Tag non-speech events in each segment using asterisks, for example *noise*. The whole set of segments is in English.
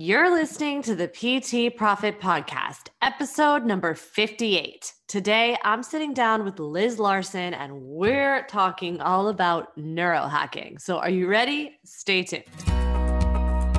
You're listening to the PT Profit Podcast, episode number 58. Today, I'm sitting down with Liz Larson and we're talking all about neurohacking. So, are you ready? Stay tuned.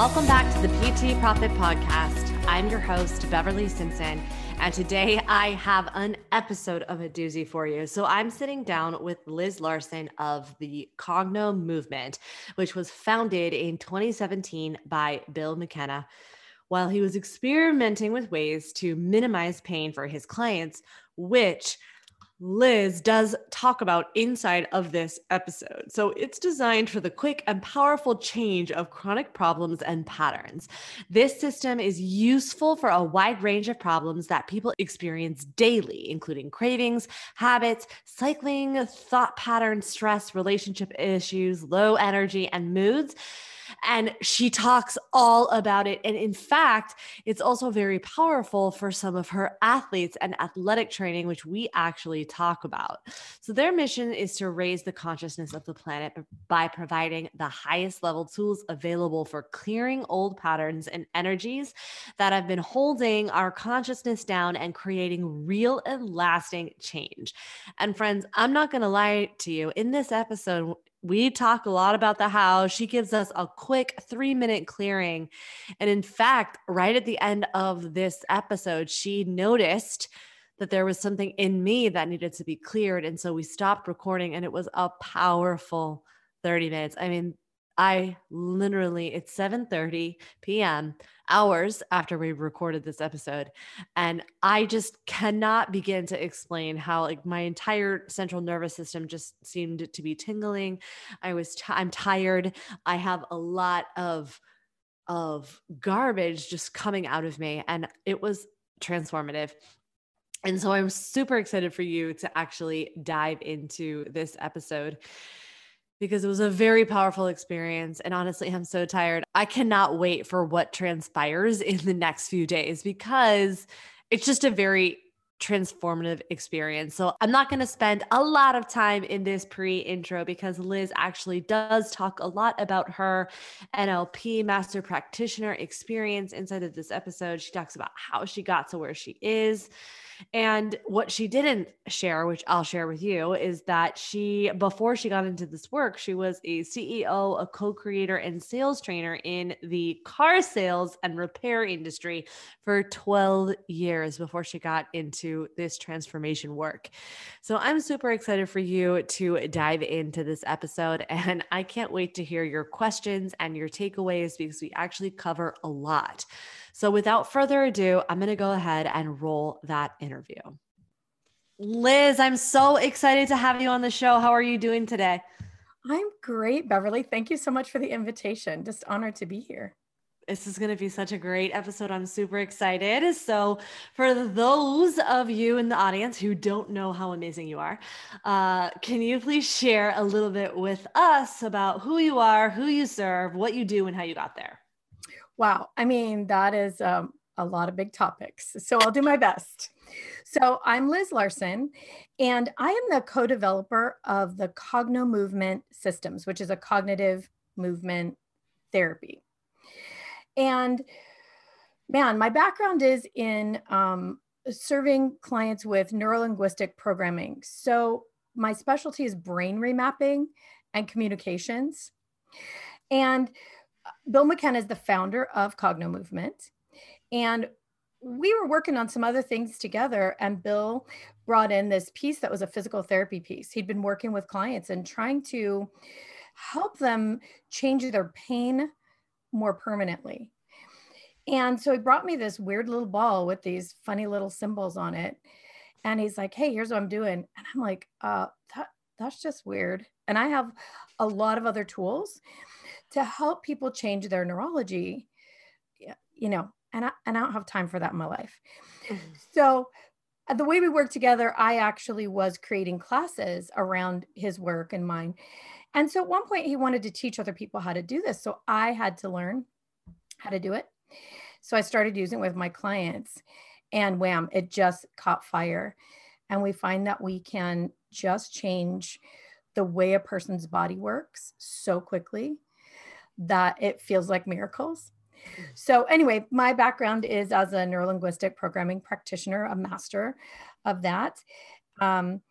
Welcome back to the PT Profit Podcast. I'm your host, Beverly Simpson, and today I have an episode of a doozy for you. So I'm sitting down with Liz Larson of the Cogno Movement, which was founded in 2017 by Bill McKenna. While he was experimenting with ways to minimize pain for his clients, which Liz does talk about inside of this episode. So it's designed for the quick and powerful change of chronic problems and patterns. This system is useful for a wide range of problems that people experience daily, including cravings, habits, cycling, thought patterns, stress, relationship issues, low energy, and moods. And she talks all about it. And in fact, it's also very powerful for some of her athletes and athletic training, which we actually talk about. So their mission is to raise the consciousness of the planet by providing the highest level tools available for clearing old patterns and energies that have been holding our consciousness down and creating real and lasting change. And friends, I'm not going to lie to you. In this episode, we talk a lot about the how. She gives us a quick three minute clearing. And in fact, right at the end of this episode, she noticed that there was something in me that needed to be cleared. And so we stopped recording, and it was a powerful 30 minutes. I mean, I literally, it's 7 30 p.m hours after we recorded this episode and i just cannot begin to explain how like my entire central nervous system just seemed to be tingling. I was i'm tired. I have a lot of of garbage just coming out of me and it was transformative. And so I'm super excited for you to actually dive into this episode because it was a very powerful experience. And honestly, I'm so tired. I cannot wait for what transpires in the next few days because it's just a very transformative experience. So I'm not going to spend a lot of time in this pre intro because Liz actually does talk a lot about her NLP master practitioner experience inside of this episode. She talks about how she got to where she is and what she didn't share, which I'll share with you, is that she, before she got into this work, she was a CEO, a co creator, and sales trainer in the car sales and repair industry for 12 years before she got into this transformation work. So I'm super excited for you to dive into this episode. *laughs* And I can't wait to hear your questions and your takeaways because we actually cover a lot. So without further ado, I'm going to go ahead and roll that interview. Liz, I'm so excited to have you on the show. How are you doing today? I'm great, Beverly. Thank you so much for the invitation. Just honored to be here. This is going to be such a great episode. I'm super excited. So, for those of you in the audience who don't know how amazing you are, uh, can you please share a little bit with us about who you are, who you serve, what you do, and how you got there? Wow. I mean, that is um, a lot of big topics. So I'll do my best. So I'm Liz Larson, and I am the co developer of the Cogno Movement Systems, which is a cognitive movement therapy. And man, my background is in um, serving clients with neurolinguistic programming. So my specialty is brain remapping and communications. And Bill McKenna is the founder of Cogno Movement. And we were working on some other things together, and Bill brought in this piece that was a physical therapy piece. He'd been working with clients and trying to help them change their pain more permanently. And so he brought me this weird little ball with these funny little symbols on it. And he's like, hey, here's what I'm doing. And I'm like, uh, that, that's just weird. And I have a lot of other tools to help people change their neurology, you know, and I, and I don't have time for that in my life. Mm-hmm. So uh, the way we work together, I actually was creating classes around his work and mine. And so at one point he wanted to teach other people how to do this. So I had to learn how to do it. So I started using it with my clients and wham, it just caught fire. And we find that we can just change the way a person's body works so quickly that it feels like miracles. So, anyway, my background is as a neurolinguistic programming practitioner, a master of that. Um,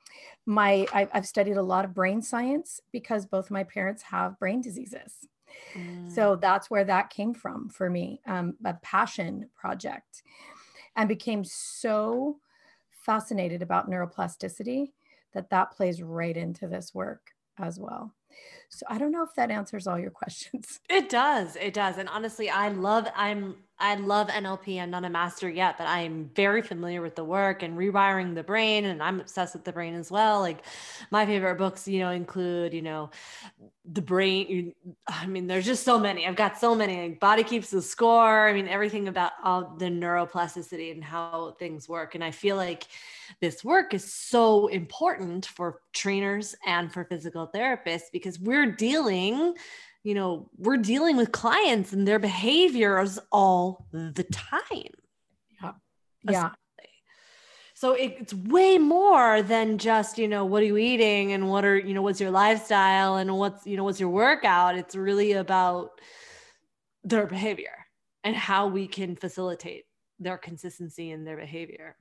my I, have studied a lot of brain science because both my parents have brain diseases. Mm. So that's where that came from for me, um, a passion project, and became so fascinated about neuroplasticity that that plays right into this work as well. So I don't know if that answers all your questions. *laughs* It does. It does. And honestly, I love I'm I love NLP. I'm not a master yet, but I am very familiar with the work and rewiring the brain. And I'm obsessed with the brain as well. Like my favorite books, you know, include, you know, the brain. I mean, there's just so many. I've got so many. Like Body Keeps the Score. I mean, everything about all the neuroplasticity and how things work. And I feel like this work is so important for trainers and for physical therapists because we're dealing you know, we're dealing with clients and their behaviors all the time. Yeah. Yeah. So it's way more than just, you know, what are you eating and what are, you know, what's your lifestyle and what's, you know, what's your workout. It's really about their behavior and how we can facilitate their consistency in their behavior.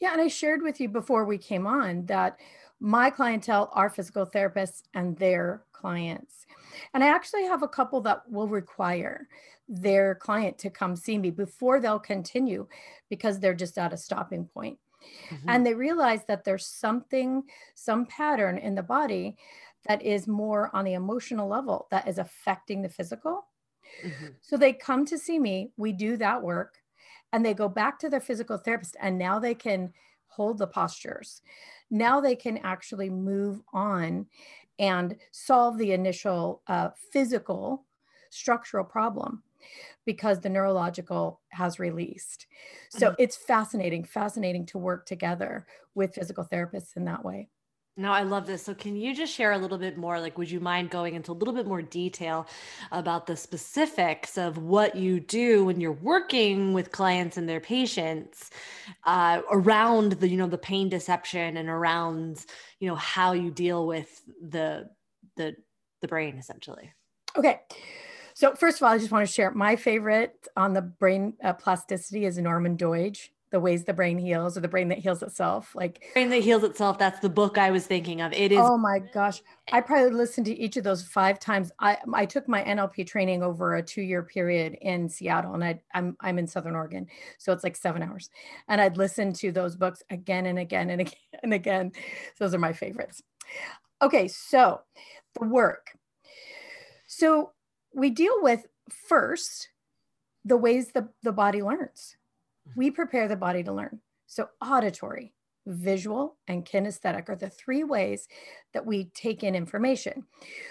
Yeah. And I shared with you before we came on that my clientele are physical therapists and their clients. And I actually have a couple that will require their client to come see me before they'll continue because they're just at a stopping point. Mm-hmm. And they realize that there's something, some pattern in the body that is more on the emotional level that is affecting the physical. Mm-hmm. So they come to see me, we do that work, and they go back to their physical therapist, and now they can hold the postures. Now they can actually move on and solve the initial uh, physical structural problem because the neurological has released. So mm-hmm. it's fascinating, fascinating to work together with physical therapists in that way. No, I love this. So, can you just share a little bit more? Like, would you mind going into a little bit more detail about the specifics of what you do when you're working with clients and their patients uh, around the, you know, the pain deception and around, you know, how you deal with the the the brain essentially? Okay. So, first of all, I just want to share my favorite on the brain uh, plasticity is Norman Doidge the ways the brain heals or the brain that heals itself like brain that heals itself that's the book i was thinking of. It is oh my gosh. I probably listened to each of those five times. I i took my nlp training over a two year period in seattle and i i'm i'm in southern oregon so it's like seven hours. And i'd listen to those books again and again and *laughs* again and again. Those are my favorites. Okay so the work. So we deal with first the ways the, the body learns Mm-hmm. we prepare the body to learn. So, auditory, visual, and kinesthetic are the three ways that we take in information.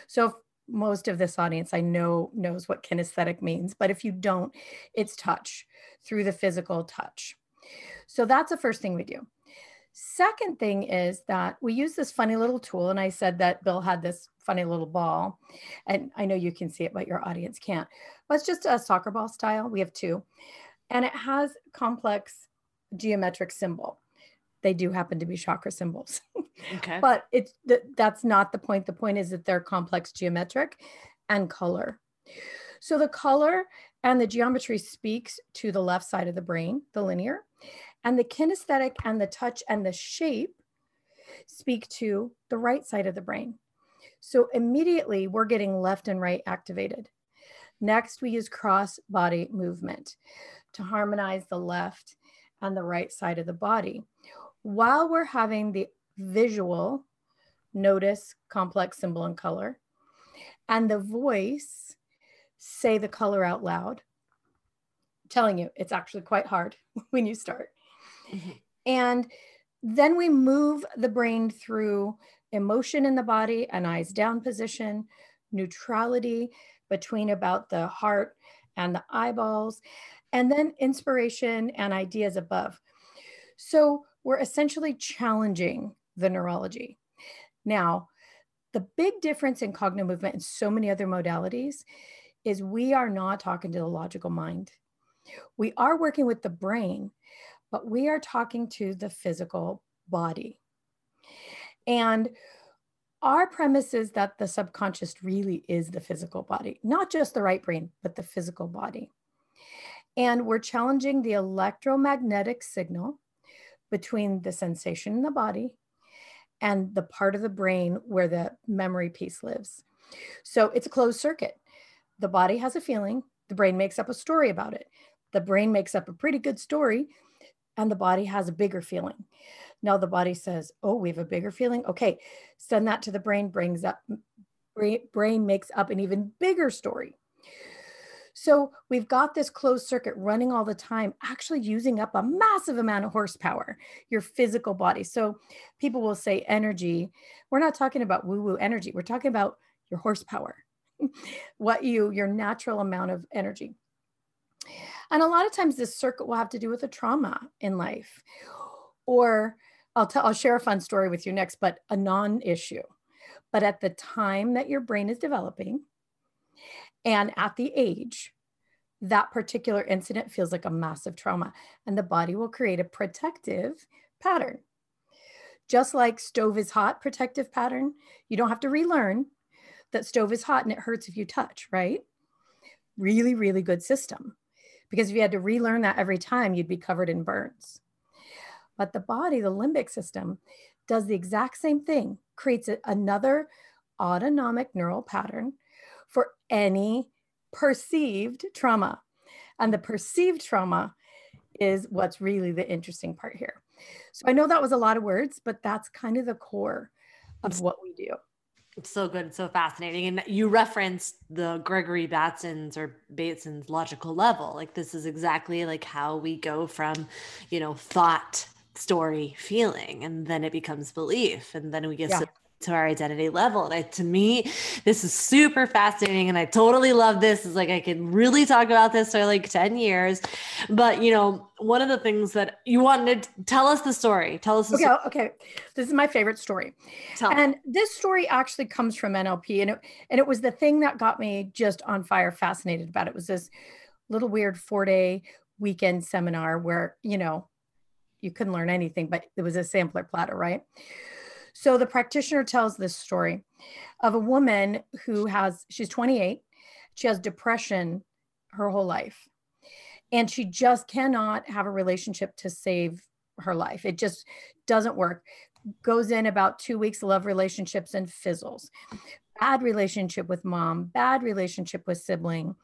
So, most of this audience I know knows what kinesthetic means, but if you don't, it's touch through the physical touch. So, that's the first thing we do. Second thing is that we use this funny little tool, and I said that Bill had this funny little ball, and I know you can see it, but your audience can't. But it's just a soccer ball style. We have two and it has complex geometric symbol. They do happen to be chakra symbols. *laughs* Okay. but it's th- that's not the point. The point is that they're complex geometric and color. So the color and the geometry speaks to the left side of the brain, the linear, and the kinesthetic and the touch and the shape speak to the right side of the brain. So immediately we're getting left and right activated. Next, we use cross body movement to harmonize the left and the right side of the body. While we're having the visual, notice complex symbol and color, and the voice, say the color out loud. I'm telling you, it's actually quite hard *laughs* when you start. Mm-hmm. And then we move the brain through emotion in the body, an eyes down position, neutrality, between about the heart and the eyeballs, and then inspiration and ideas above. So we're essentially challenging the neurology. Now, the big difference in cognitive movement and so many other modalities is we are not talking to the logical mind. We are working with the brain, but we are talking to the physical body. And our premise is that the subconscious really is the physical body, not just the right brain, but the physical body. And we're challenging the electromagnetic signal between the sensation in the body and the part of the brain where the memory piece lives. So it's a closed circuit. The body has a feeling, the brain makes up a story about it. The brain makes up a pretty good story, and the body has a bigger feeling. Now the body says, "Oh, we have a bigger feeling. Okay, send that to the brain. Brings up brain makes up an even bigger story. So we've got this closed circuit running all the time, actually using up a massive amount of horsepower, your physical body. So people will say energy. We're not talking about woo woo energy. We're talking about your horsepower, *laughs* what you, your natural amount of energy. And a lot of times this circuit will have to do with a trauma in life or I'll tell I'll share a fun story with you next, but a non-issue. But at the time that your brain is developing and at the age, that particular incident feels like a massive trauma and the body will create a protective pattern. Just like stove is hot protective pattern, you don't have to relearn that stove is hot and it hurts if you touch, right? Really, really good system. Because if you had to relearn that every time, you'd be covered in burns. But the body, the limbic system, does the exact same thing, creates another autonomic neural pattern for any perceived trauma. And the perceived trauma is what's really the interesting part here. So I know that was a lot of words, but that's kind of the core of what we do. It's so good, it's so fascinating. And you referenced the Gregory Bateson's or Bateson's logical level. Like this is exactly like how we go from, you know, thought story feeling and then it becomes belief and then we get yeah. To, our identity level and I, to me this is super fascinating and i totally love this is like i can really talk about this for like 10 years but you know one of the things that you wanted to tell us the story tell us okay story. okay this is my favorite story tell and me. this story actually comes from nlp and it, and it was the thing that got me just on fire fascinated about it, it was this little weird four day weekend seminar where you know you couldn't learn anything, but it was a sampler platter, right? So the practitioner tells this story of a woman who has, she's 28, she has depression her whole life. And she just cannot have a relationship to save her life. It just doesn't work. Goes in about two weeks, love relationships and fizzles. Bad relationship with mom, bad relationship with sibling.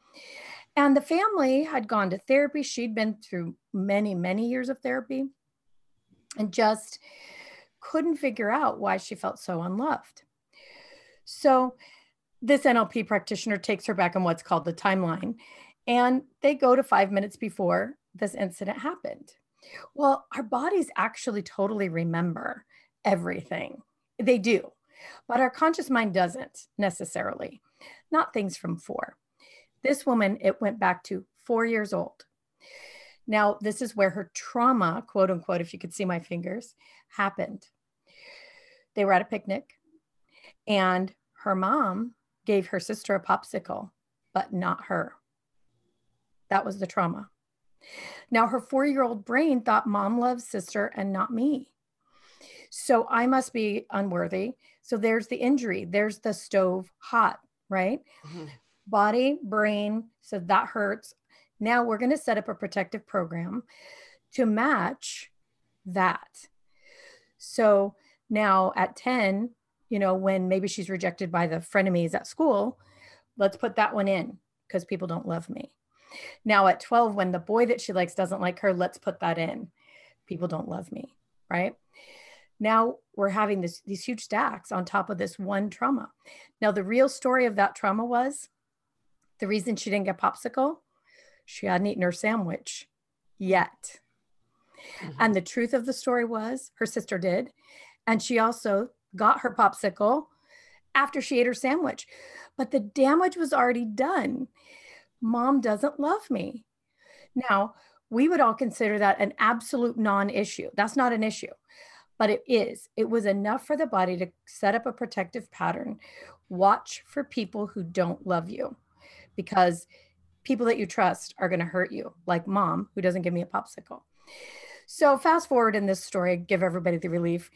And the family had gone to therapy. She'd been through many, many years of therapy and just couldn't figure out why she felt so unloved. So this NLP practitioner takes her back on what's called the timeline, and they go to five minutes before this incident happened. Well, our bodies actually totally remember everything. They do, but our conscious mind doesn't necessarily, not things from four. This woman, it went back to four years old. Now, this is where her trauma, quote unquote, if you could see my fingers, happened. They were at a picnic, and her mom gave her sister a popsicle, but not her. That was the trauma. Now, her four year old brain thought mom loves sister and not me. So I must be unworthy. So there's the injury, there's the stove hot, right? Mm-hmm. Body, brain, so that hurts. Now we're going to set up a protective program to match that. So now at 10, you know, when maybe she's rejected by the frenemies at school, let's put that one in because people don't love me. Now at 12, when the boy that she likes doesn't like her, let's put that in. People don't love me, right? Now we're having this, these huge stacks on top of this one trauma. Now, the real story of that trauma was the reason she didn't get popsicle she hadn't eaten her sandwich yet. Mm-hmm. And the truth of the story was her sister did. And she also got her popsicle after she ate her sandwich. But the damage was already done. Mom doesn't love me. Now, we would all consider that an absolute non issue. That's not an issue, but it is. It was enough for the body to set up a protective pattern. Watch for people who don't love you because people that you trust are going to hurt you, like mom, who doesn't give me a popsicle. So, fast forward in this story, give everybody the relief.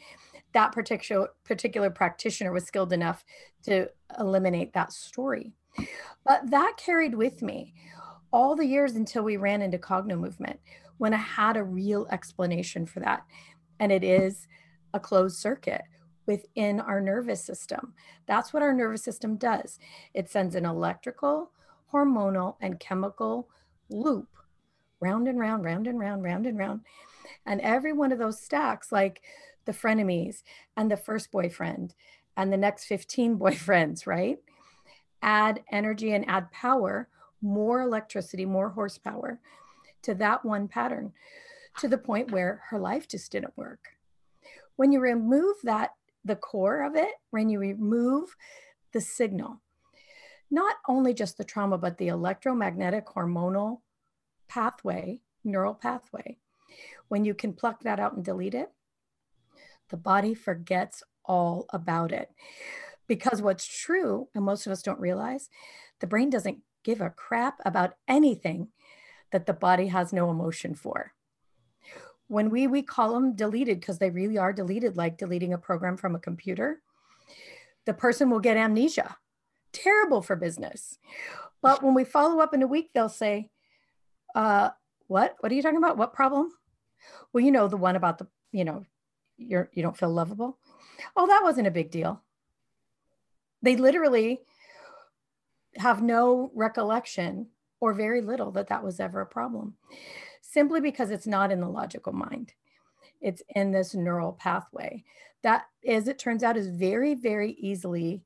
That particular particular practitioner was skilled enough to eliminate that story. But that carried with me all the years until we ran into Cogno movement when I had a real explanation for that. And it is a closed circuit within our nervous system. That's what our nervous system does. It sends an electrical, hormonal, and chemical loop round and round, round and round, round and round. And every one of those stacks, like the frenemies and the first boyfriend and the next 15 *laughs* boyfriends, right? Add energy and add power, more electricity, more horsepower to that one pattern to the point where her life just didn't work. When you remove that, the core of it, when you remove the signal, not only just the trauma, but the electromagnetic hormonal pathway, neural pathway, when you can pluck that out and delete it, the body forgets all about it. Because what's true, and most of us don't realize, the brain doesn't give a crap about anything that the body has no emotion for. When we we call them deleted because they really are deleted, like deleting a program from a computer, the person will get amnesia. Terrible for business. But when we follow up in a week, they'll say, uh, "What? What are you talking about? What problem?" Well, you know the one about the you know you're you don't feel lovable. Oh, that wasn't a big deal. They literally have no recollection or very little that that was ever a problem simply because it's not in the logical mind. It's in this neural pathway that, as it turns out, is very, very easily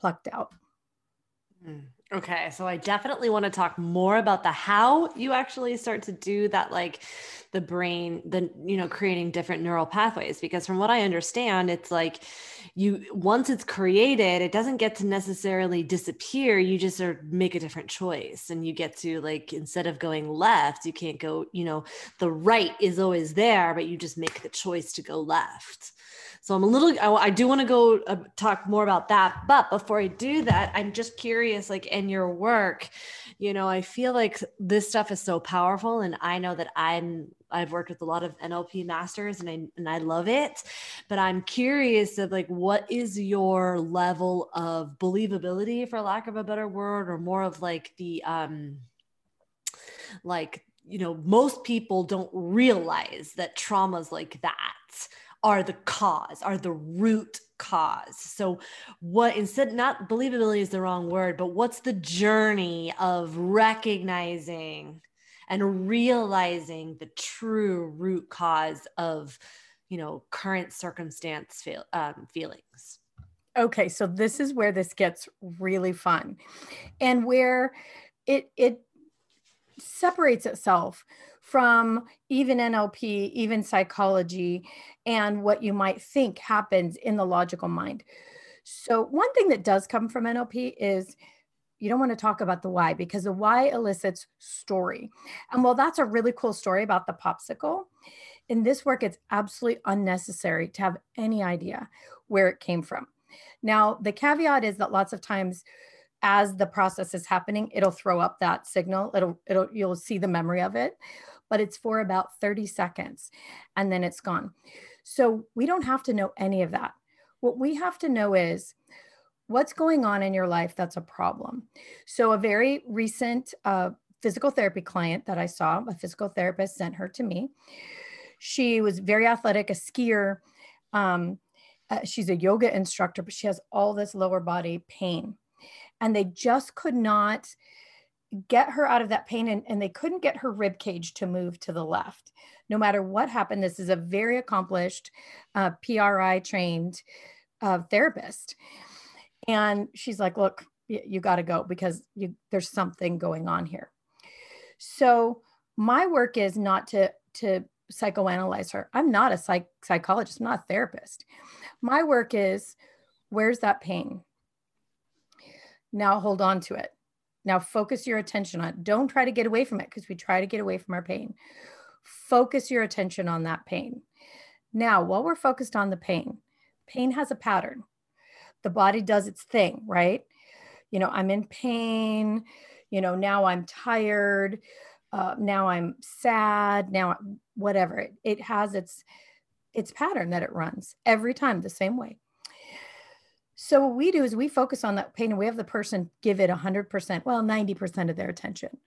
plucked out. Mm. Okay, so I definitely want to talk more about the how you actually start to do that, like the brain, the, you know, creating different neural pathways. Because from what I understand, it's like you, once it's created, it doesn't get to necessarily disappear. You just sort of make a different choice and you get to, like, instead of going left, you can't go, you know, the right is always there, but you just make the choice to go left. So I'm a little, I, I do want to go uh, talk more about that. But before I do that, I'm just curious, like in your work, you know, I feel like this stuff is so powerful. And I know that I'm, I've worked with a lot of NLP masters and I, and I love it, but I'm curious of like, what is your level of believability for lack of a better word, or more of like the, um, like, you know, most people don't realize that traumas like that are the cause, are the root cause. So, what instead, not believability is the wrong word, but what's the journey of recognizing and realizing the true root cause of, you know, current circumstance feel, um, feelings? Okay, so this is where this gets really fun and where it, it separates itself from even NLP, even psychology, and what you might think happens in the logical mind. So, one thing that does come from NLP is you don't want to talk about the why because the why elicits story. And while that's a really cool story about the popsicle, in this work, it's absolutely unnecessary to have any idea where it came from. Now, the caveat is that lots of times as the process is happening, it'll throw up that signal. It'll, it'll, you'll see the memory of it, but it's for about 30 seconds and then it's gone. So we don't have to know any of that. What we have to know is what's going on in your life that's a problem. So a very recent uh, physical therapy client that I saw, a physical therapist sent her to me. She was very athletic, a skier. Um, uh, she's a yoga instructor, but she has all this lower body pain and they just could not get her out of that pain and, and they couldn't get her rib cage to move to the left. No matter what happened this is a very accomplished uh, PRI trained uh, therapist. And she's like look you, you got to go because you, there's something going on here. So my work is not to to psychoanalyze her. I'm not a psych- psychologist i'm not a therapist. My work is Where's that pain? Now hold on to it. Now focus your attention on it. Don't try to get away from it because we try to get away from our pain. Focus your attention on that pain. Now, while we're focused on the pain, pain has a pattern. The body does its thing, right? You know, I'm in pain. You know, now I'm tired. Uh, now I'm sad. Now, whatever. It, it has its its pattern that it runs every time the same way. So what we do is we focus on that pain and we have the person give it 100%, well, 90% of their attention.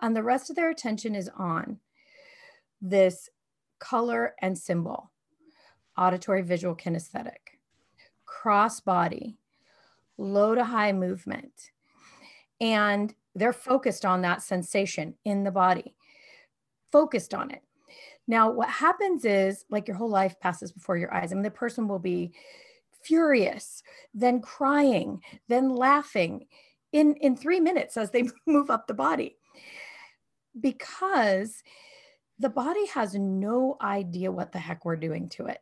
And the rest of their attention is on this color and symbol, auditory, visual, kinesthetic, cross body, low to high movement. And they're focused on that sensation in the body, focused on it. Now, what happens is like your whole life passes before your eyes. I mean, the person will be furious, then crying, then laughing in, in three minutes as they *laughs* move up the body. Because the body has no idea what the heck we're doing to it.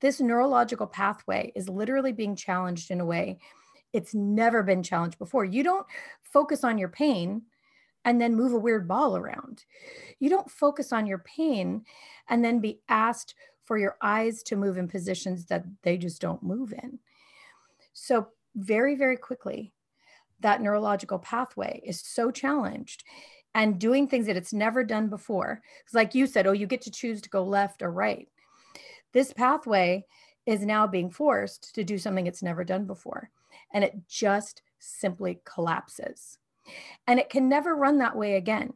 This neurological pathway is literally being challenged in a way it's never been challenged before. You don't focus on your pain and then move a weird ball around. You don't focus on your pain and then be asked for your eyes to move in positions that they just don't move in. So, very, very quickly, that neurological pathway is so challenged and doing things that it's never done before. Like you said, oh, you get to choose to go left or right. This pathway is now being forced to do something it's never done before. And it just simply collapses. And it can never run that way again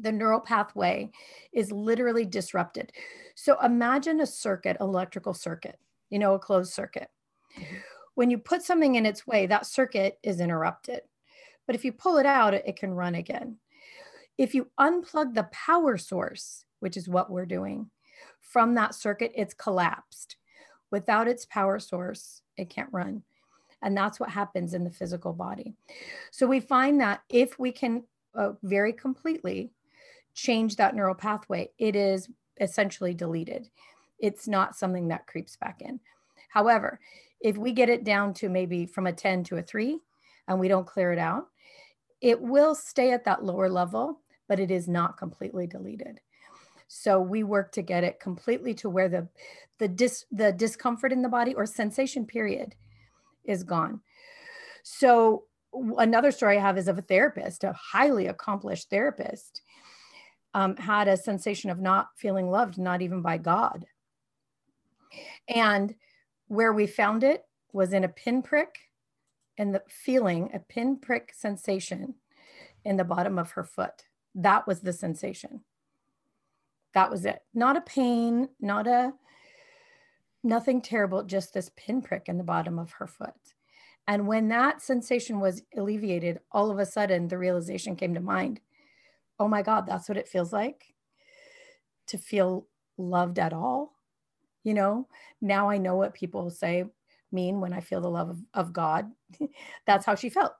the neural pathway is literally disrupted. So imagine a circuit, electrical circuit, you know, a closed circuit. When you put something in its way, that circuit is interrupted. But if you pull it out, it can run again. If you unplug the power source, which is what we're doing, from that circuit, it's collapsed. Without its power source, it can't run. And that's what happens in the physical body. So we find that if we can uh, very completely change that neural pathway, it is essentially deleted. It's not something that creeps back in. However, if we get it down to maybe from a 10 to a three and we don't clear it out, it will stay at that lower level, but it is not completely deleted. So we work to get it completely to where the the dis the discomfort in the body or sensation period is gone. So another story I have is of a therapist, a highly accomplished therapist um, had a sensation of not feeling loved, not even by God. And where we found it was in a pinprick and the feeling, a pinprick sensation in the bottom of her foot. That was the sensation. That was it. Not a pain, not a, nothing terrible, just this pinprick in the bottom of her foot. And when that sensation was alleviated, all of a sudden the realization came to mind oh my God, that's what it feels like to feel loved at all. You know, now I know what people say mean when I feel the love of, of God. *laughs* that's how she felt.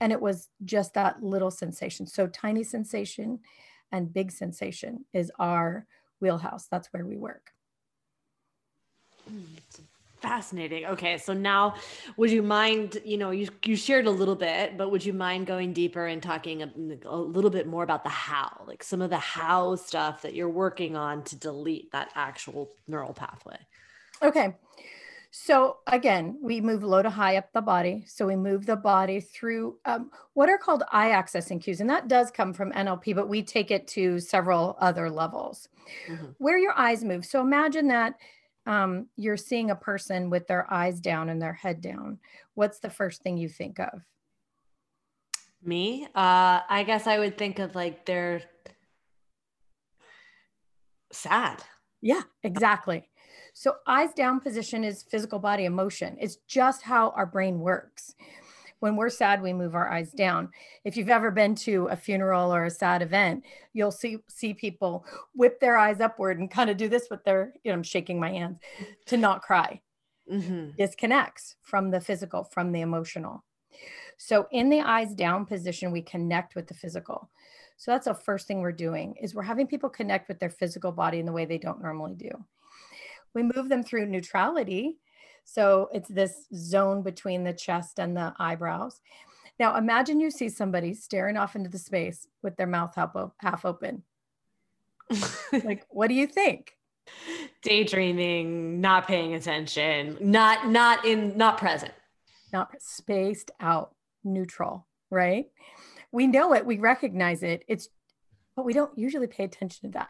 And it was just that little sensation. So, tiny sensation and big sensation is our wheelhouse. That's where we work. Mm, fascinating. Okay, so now would you mind, you know, you you shared a little bit, but would you mind going deeper and talking a, a, little bit more about the how, like some of the how stuff that you're working on to delete that actual neural pathway? Okay. So again, we move low to high up the body. So we move the body through um, what are called eye accessing cues, and that does come from NLP, but we take it to several other levels. Mm-hmm. Where your eyes move. So imagine that um, you're seeing a person with their eyes down and their head down, what's the first thing you think of? Me? Uh, I guess I would think of like they're sad. Yeah, exactly. So, eyes down position is physical body emotion. It's just how our brain works when we're sad, we move our eyes down. If you've ever been to a funeral or a sad event, you'll see see people whip their eyes upward and kind of do this with their, you know, I'm shaking my hands to not cry. Mm-hmm. Disconnects from the physical, from the emotional. So in the eyes down position, we connect with the physical. So that's the first thing we're doing is we're having people connect with their physical body in the way they don't normally do. We move them through neutrality So it's this zone between the chest and the eyebrows. Now imagine you see somebody staring off into the space with their mouth half, half open. like, *laughs* what do you think? Daydreaming, not paying attention, not not in not present. Not spaced out, neutral, right? We know it, we recognize it. It's but we don't usually pay attention to that.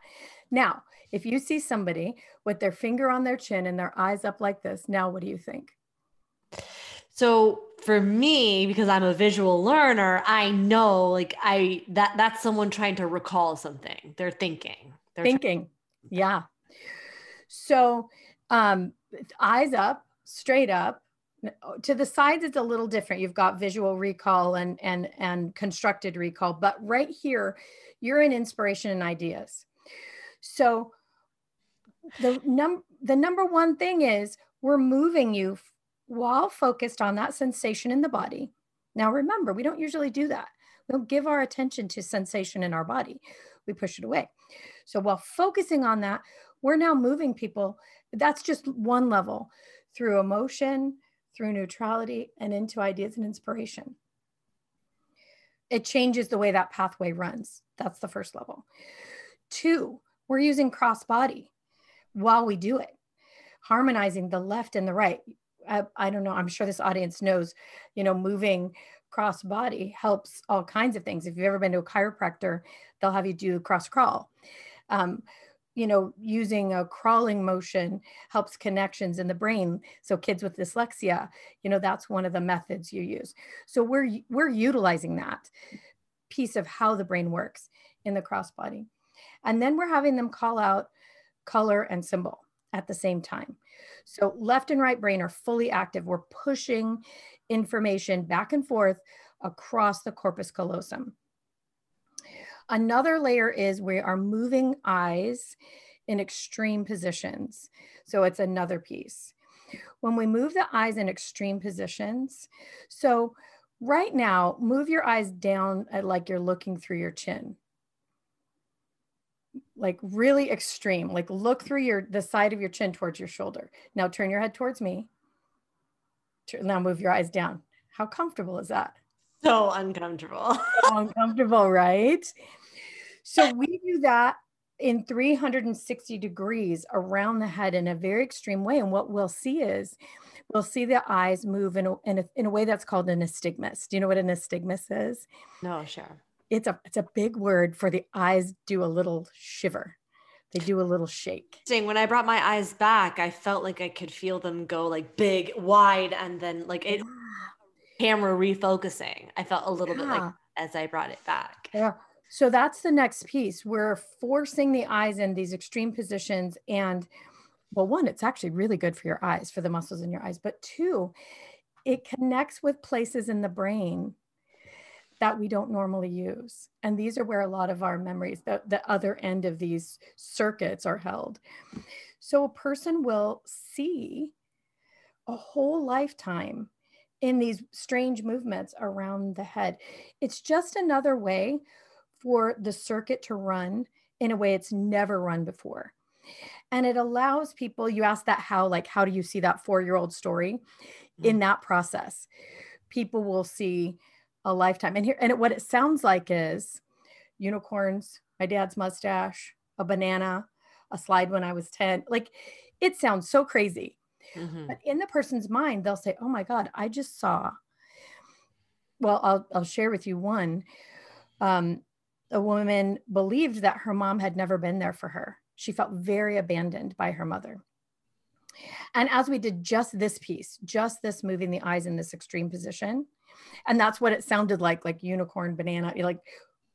Now, if you see somebody with their finger on their chin and their eyes up like this, now what do you think? So for me, because I'm a visual learner, I know like I that that's someone trying to recall something. They're thinking. They're thinking. Trying- yeah. So um eyes up, straight up. To the sides, it's a little different. You've got visual recall and and and constructed recall, but right here, you're in inspiration and ideas. So the num the number one thing is we're moving you while focused on that sensation in the body. Now remember, we don't usually do that. We don't give our attention to sensation in our body. We push it away. So while focusing on that, we're now moving people. That's just one level through emotion, through neutrality, and into ideas and inspiration. It changes the way that pathway runs. That's the first level. Two, we're using cross body while we do it, harmonizing the left and the right. I, I don't know, I'm sure this audience knows, you know, moving cross body helps all kinds of things. If you've ever been to a chiropractor, they'll have you do cross crawl. Um, you know, using a crawling motion helps connections in the brain. So kids with dyslexia, you know, that's one of the methods you use. So we're we're utilizing that piece of how the brain works in the crossbody. And then we're having them call out color and symbol at the same time. So left and right brain are fully active. We're pushing information back and forth across the corpus callosum. Another layer is we are moving eyes in extreme positions. So it's another piece. When we move the eyes in extreme positions, so right now, move your eyes down at like you're looking through your chin. Like really extreme, like look through your the side of your chin towards your shoulder. Now turn your head towards me. Now move your eyes down. How comfortable is that? so uncomfortable. *laughs* so uncomfortable, right? So we do that in 360 degrees around the head in a very extreme way. And what we'll see is we'll see the eyes move in a, in a, in a way that's called an nystagmus. Do you know what an nystagmus is? No, sure. It's a it's a big word for the eyes do a little shiver. They do a little shake. When I brought my eyes back, I felt like I could feel them go like big, wide, and then like it *gasps* camera refocusing. I felt a little yeah. bit like as I brought it back. Yeah. So that's the next piece. We're forcing the eyes in these extreme positions. And well, one, it's actually really good for your eyes, for the muscles in your eyes. But two, it connects with places in the brain that we don't normally use. And these are where a lot of our memories, the, the other end of these circuits are held. So a person will see a whole lifetime in these strange movements around the head. It's just another way for the circuit to run in a way it's never run before. And it allows people, you ask that how, like, how do you see that four year old story mm-hmm. in that process? People will see a lifetime. And here, and what it sounds like is unicorns, my dad's mustache, a banana, a slide when I was 10. Like, it sounds so crazy Mm-hmm. But in the person's mind, they'll say, Oh my God, I just saw. Well, I'll, I'll share with you one. Um, a woman believed that her mom had never been there for her. She felt very abandoned by her mother. And as we did just this piece, just this moving the eyes in this extreme position, and that's what it sounded like like unicorn, banana, like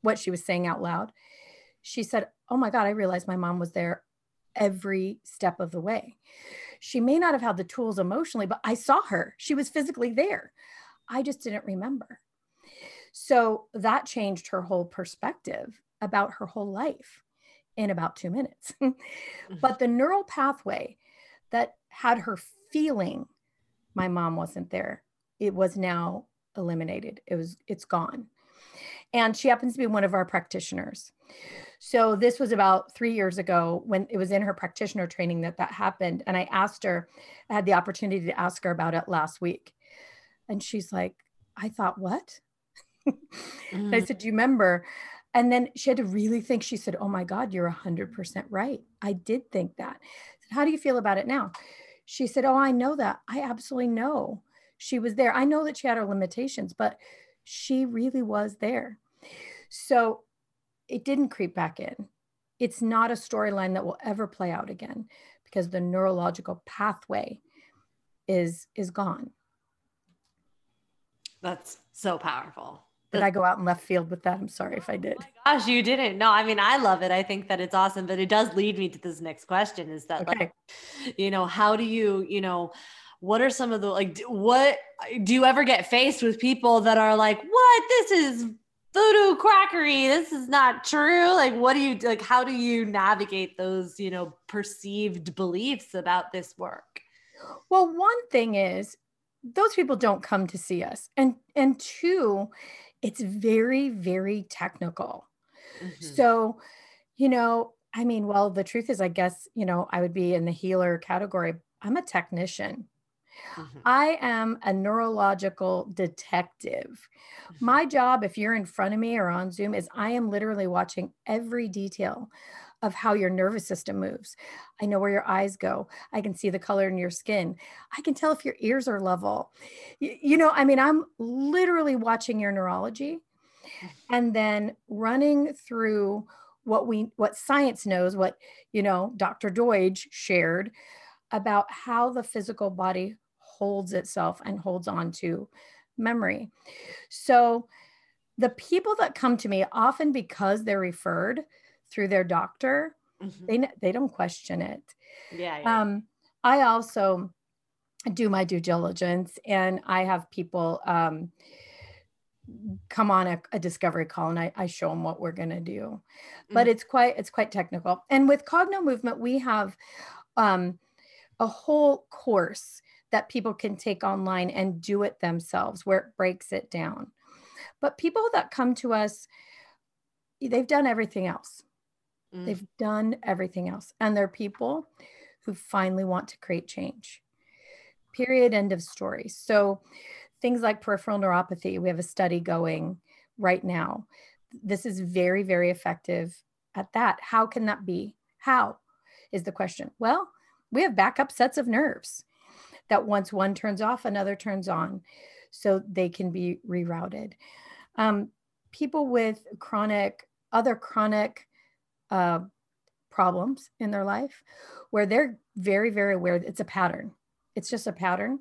what she was saying out loud. She said, Oh my God, I realized my mom was there every step of the way. She may not have had the tools emotionally, but I saw her. She was physically there. I just didn't remember. So that changed her whole perspective about her whole life in about two minutes. *laughs* Mm-hmm. but the neural pathway that had her feeling my mom wasn't there, it was now eliminated. It was, it's gone. And she happens to be one of our practitioners. So this was about three years ago when it was in her practitioner training that that happened. And I asked her, I had the opportunity to ask her about it last week. And she's like, I thought, what? *laughs* mm. I said, Do you remember? And then she had to really think. She said, Oh my God, you're 100% right. I did think that. Said, How do you feel about it now? She said, Oh, I know that. I absolutely know she was there. I know that she had her limitations, but she really was there. So it didn't creep back in. It's not a storyline that will ever play out again because the neurological pathway is is gone. That's so powerful. Did I go out in left field with that? I'm sorry if I did. Oh gosh, you didn't. No, I mean, I love it. I think that it's awesome, but it does lead me to this next question is that, okay. like, you know, how do you, you know, what are some of the, like, what do you ever get faced with people that are like, what? This is voodoo crackery. This is not true. Like, what do you, like, how do you navigate those, you know, perceived beliefs about this work? Well, one thing is, those people don't come to see us. And and two, it's very, very technical. Mm-hmm. So, you know, I mean, well, the truth is, I guess, you know, I would be in the healer category. I'm a technician. Mm-hmm. I am a neurological detective. Mm-hmm. My job, if you're in front of me or on Zoom, is I am literally watching every detail of how your nervous system moves. I know where your eyes go. I can see the color in your skin. I can tell if your ears are level. You, you know, I mean, I'm literally watching your neurology and then running through what we what science knows, what, you know, Dr. Deutsch shared about how the physical body holds itself and holds on to memory. So the people that come to me often because they're referred through their doctor, mm-hmm. they they don't question it. Yeah, yeah. Um, I also do my due diligence, and I have people um, come on a, a, discovery call, and I, I show them what we're going to do. Mm-hmm. But it's quite it's quite technical. And with Cogno Movement, we have um, a whole course that people can take online and do it themselves, where it breaks it down. But people that come to us, they've done everything else. Mm. They've done everything else. And they're people who finally want to create change. Period. End of story. So things like peripheral neuropathy, we have a study going right now. This is very, very effective at that. How can that be? How is the question? Well, we have backup sets of nerves that once one turns off, another turns on. So they can be rerouted. Um, people with chronic, other chronic uh, problems in their life where they're very, very aware it's a pattern. It's just a pattern.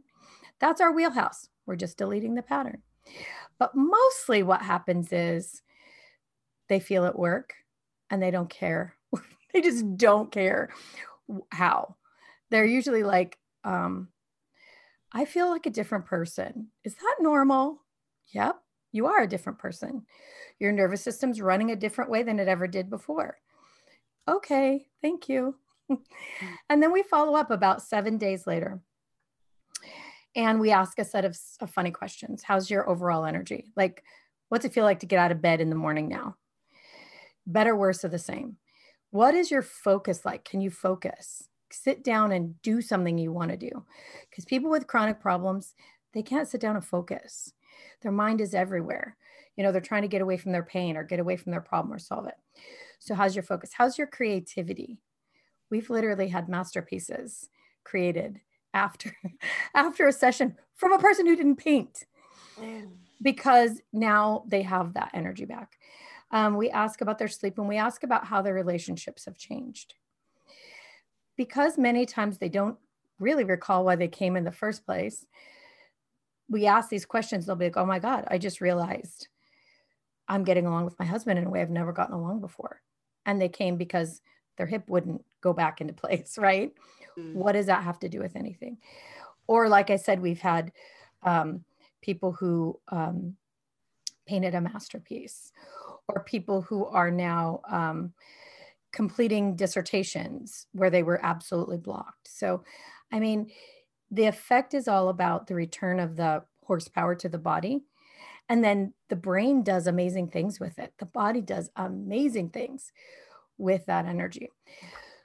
That's our wheelhouse. We're just deleting the pattern. But mostly what happens is they feel at work and they don't care. *laughs* they just don't care how. They're usually like, um, I feel like a different person. Is that normal? Yep, you are a different person. Your nervous system's running a different way than it ever did before okay, thank you. *laughs* and then we follow up about seven days later. And we ask a set of, of, funny questions. How's your overall energy? Like, what's it feel like to get out of bed in the morning now? Better, worse, or the same? What is your focus like? Can you focus? Sit down and do something you want to do. Because people with chronic problems, they can't sit down and focus. Their mind is everywhere. You know, they're trying to get away from their pain or get away from their problem or solve it. So, how's your focus? How's your creativity? We've literally had masterpieces created after *laughs* after a session from a person who didn't paint because now they have that energy back. Um, we ask about their sleep and we ask about how their relationships have changed. Because many times they don't really recall why they came in the first place, we ask these questions, they'll be like, oh my God, I just realized I'm getting along with my husband in a way I've never gotten along before and they came because their hip wouldn't go back into *laughs* place, right? Mm. What does that have to do with anything? Or, like I said, we've had um, people who um, painted a masterpiece, or people who are now um, completing dissertations where they were absolutely blocked. So, I mean, the effect is all about the return of the horsepower to the body. And then the brain does amazing things with it. The body does amazing things with that energy.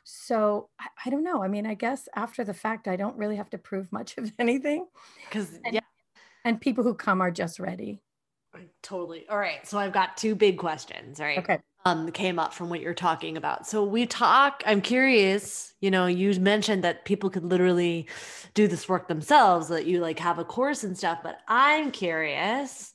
So I, I, don't know. I mean, I guess after the fact, I don't really have to prove much of *laughs* anything. Because, yeah. And people who come are just ready. Totally. All right. So I've got two big questions. Right. Okay. Um, came up from what you're talking about. So we talk, I'm curious, you know, you mentioned that people could literally do this work themselves, that you like have a course and stuff, but I'm curious,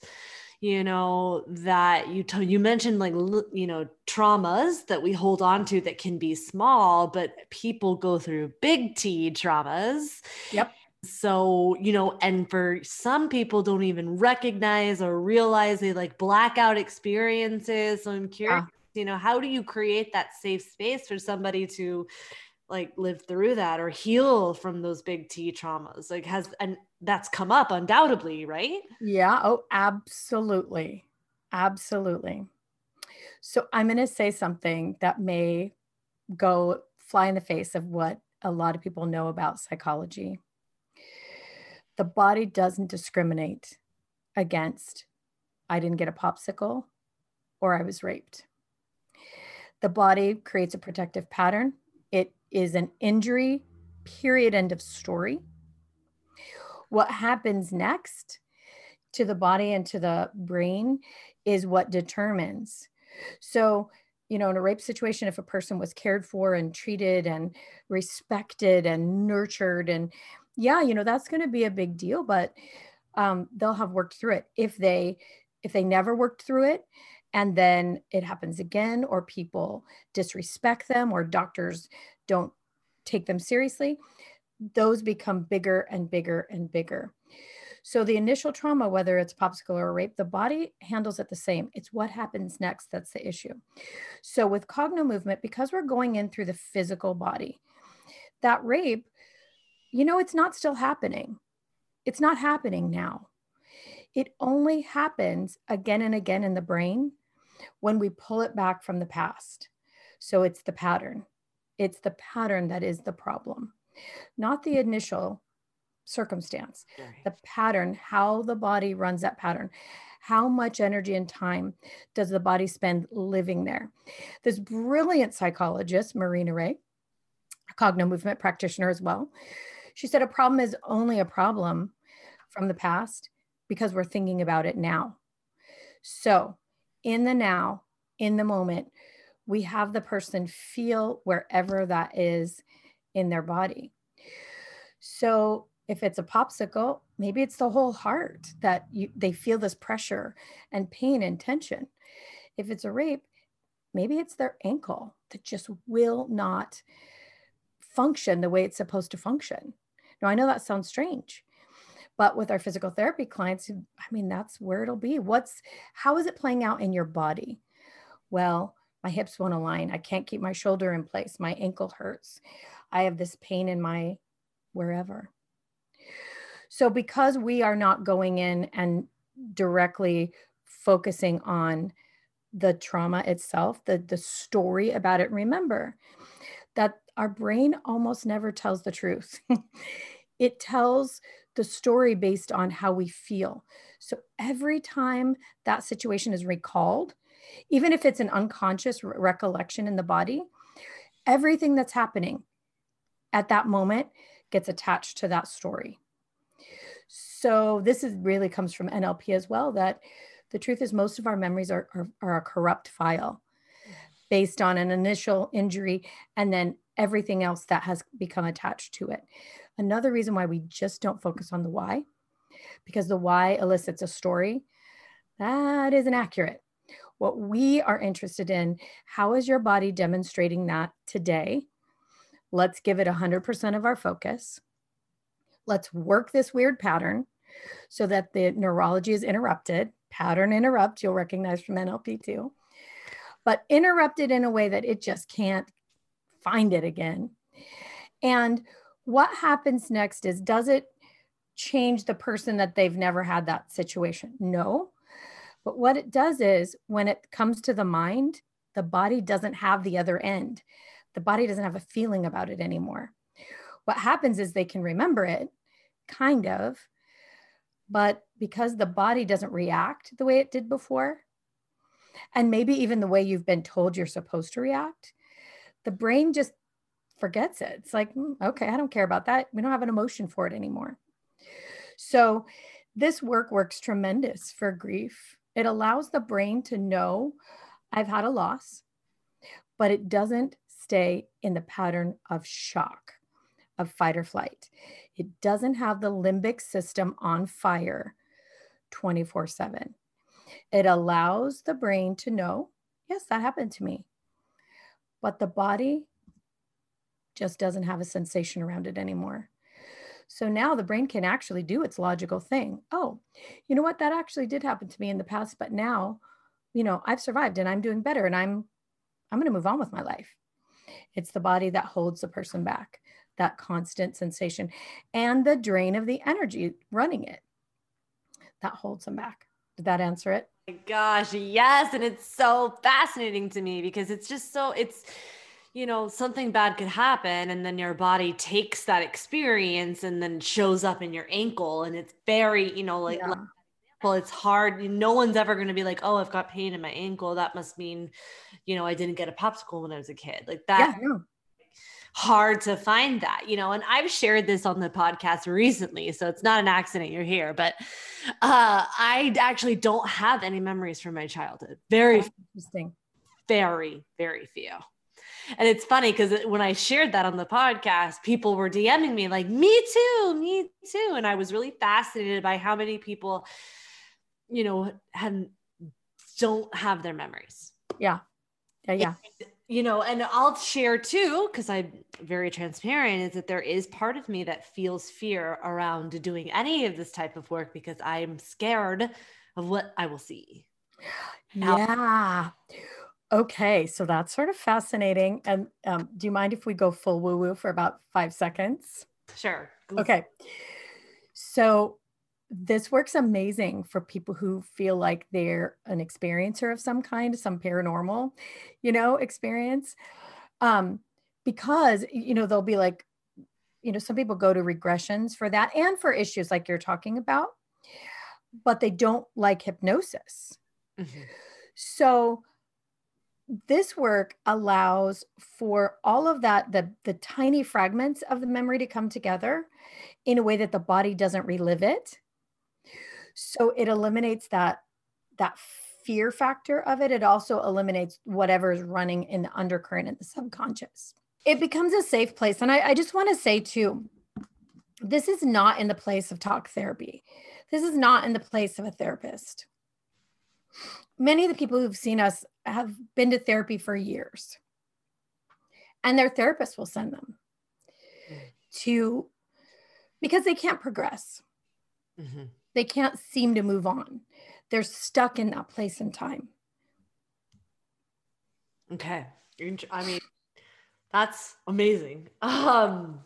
you know, that you t- you mentioned like you know, traumas that we hold on to that can be small, but people go through big T traumas. Yep so you know and for some people don't even recognize or realize they like blackout experiences so i'm curious yeah. You know how do you create that safe space for somebody to like live through that or heal from those big t traumas? Like has and that's come up undoubtedly right? Yeah. Oh absolutely. Absolutely. So i'm going to say something that may go fly in the face of what a lot of people know about psychology. The body doesn't discriminate against I didn't get a popsicle or I was raped. The body creates a protective pattern. It is an injury, period, end of story. What happens next to the body and to the brain is what determines. So, you know, in a rape situation, if a person was cared for and treated and respected and nurtured and yeah you know that's going to be a big deal but um, they'll have worked through it if they if they never worked through it and then it happens again or people disrespect them or doctors don't take them seriously those become bigger and bigger and bigger so the initial trauma whether it's popsicle or rape the body handles it the same it's what happens next that's the issue so with cogno movement because we're going in through the physical body that rape you know, it's not still happening. It's not happening now. It only happens again and again in the brain when we pull it back from the past. So it's the pattern. It's the pattern that is the problem, not the initial circumstance, the pattern, how the body runs that pattern. How much energy and time does the body spend living there? This brilliant psychologist, Marina Ray, a cogno movement practitioner as well, she said a problem is only a problem from the past because we're thinking about it now. So, in the now, in the moment, we have the person feel wherever that is in their body. So, if it's a popsicle, maybe it's the whole heart that you, they feel this pressure and pain and tension. If it's a rape, maybe it's their ankle that just will not function the way it's supposed to function. Now, I know that sounds strange, but with our physical therapy clients, I mean, that's where it'll be. What's, how is it playing out in your body? Well, my hips won't align. I can't keep my shoulder in place. My ankle hurts. I have this pain in my wherever. So, because we are not going in and directly focusing on the trauma itself, the, the story about it, remember that our brain almost never tells the truth. *laughs* it tells the story based on how we feel. So every time that situation is recalled, even if it's an unconscious re- recollection in the body, everything that's happening at that moment gets attached to that story. So this is really comes from NLP as well that the truth is most of our memories are, are, are a corrupt file based on an initial injury and then everything else that has become attached to it. Another reason why we just don't focus on the why, because the why elicits a story that isn't accurate. What we are interested in, how is your body demonstrating that today? Let's give it 100% of our focus. Let's work this weird pattern so that the neurology is interrupted. Pattern interrupt, you'll recognize from NLP too, but interrupted in a way that it just can't find it again. And what happens next is does it change the person that they've never had that situation? No. But what it does is when it comes to the mind, the body doesn't have the other end. The body doesn't have a feeling about it anymore. What happens is they can remember it, kind of, but because the body doesn't react the way it did before, and maybe even the way you've been told you're supposed to react, the brain just forgets it. It's like, mm, okay, I don't care about that. We don't have an emotion for it anymore. So, this work works tremendous for grief. It allows the brain to know I've had a loss, but it doesn't stay in the pattern of shock, of fight or flight. It doesn't have the limbic system on fire 24 7. It allows the brain to know, yes, that happened to me. But the body just doesn't have a sensation around it anymore. So now the brain can actually do its logical thing. Oh, you know what? That actually did happen to me in the past, but now, you know, I've survived and I'm doing better and I'm I'm going to move on with my life. It's the body that holds the person back, that constant sensation and the drain of the energy running it that holds them back. Did that answer it? Oh gosh, yes. And it's so fascinating to me because it's just so, it's, you know, something bad could happen and then your body takes that experience and then shows up in your ankle. And it's very, you know, like, yeah. well, it's hard. No one's ever going to be like, oh, I've got pain in my ankle. That must mean, you know, I didn't get a popsicle when I was a kid. Like that. Yeah, hard to find that, you know. And I've shared this on the podcast recently, so it's not an accident you're here, but uh, I actually don't have any memories from my childhood. Very interesting. Very, very few. And it's funny because when I shared that on the podcast, people were DMing me like, me too, me too. And I was really fascinated by how many people, you know, had don't have their memories. Yeah. Yeah. Yeah. And you know, and I'll share too, because I'm very transparent, is that there is part of me that feels fear around doing any of this type of work because I'm scared of what I will see. Yeah. Okay, so that's sort of fascinating. And um, do you mind if we go full woo woo for about five seconds? Sure. Okay. So this works amazing for people who feel like they're an experiencer of some kind, some paranormal, you know, experience. Um, because, you know, they'll be like, you know, some people go to regressions for that and for issues like you're talking about, but they don't like hypnosis. Mm-hmm. So, this work allows for all of that the the tiny fragments of the memory to come together in a way that the body doesn't relive it so it eliminates that that fear factor of it. It also eliminates whatever is running in the undercurrent in the subconscious. It becomes a safe place. And I, I just want to say too, this is not in the place of talk therapy. This is not in the place of a therapist. Many of the people who've seen us have been to therapy for years, and their therapist will send them to because they can't progress. Mm-hmm. They can't seem to move on. They're stuck in that place and time. Okay. I mean, that's amazing. Um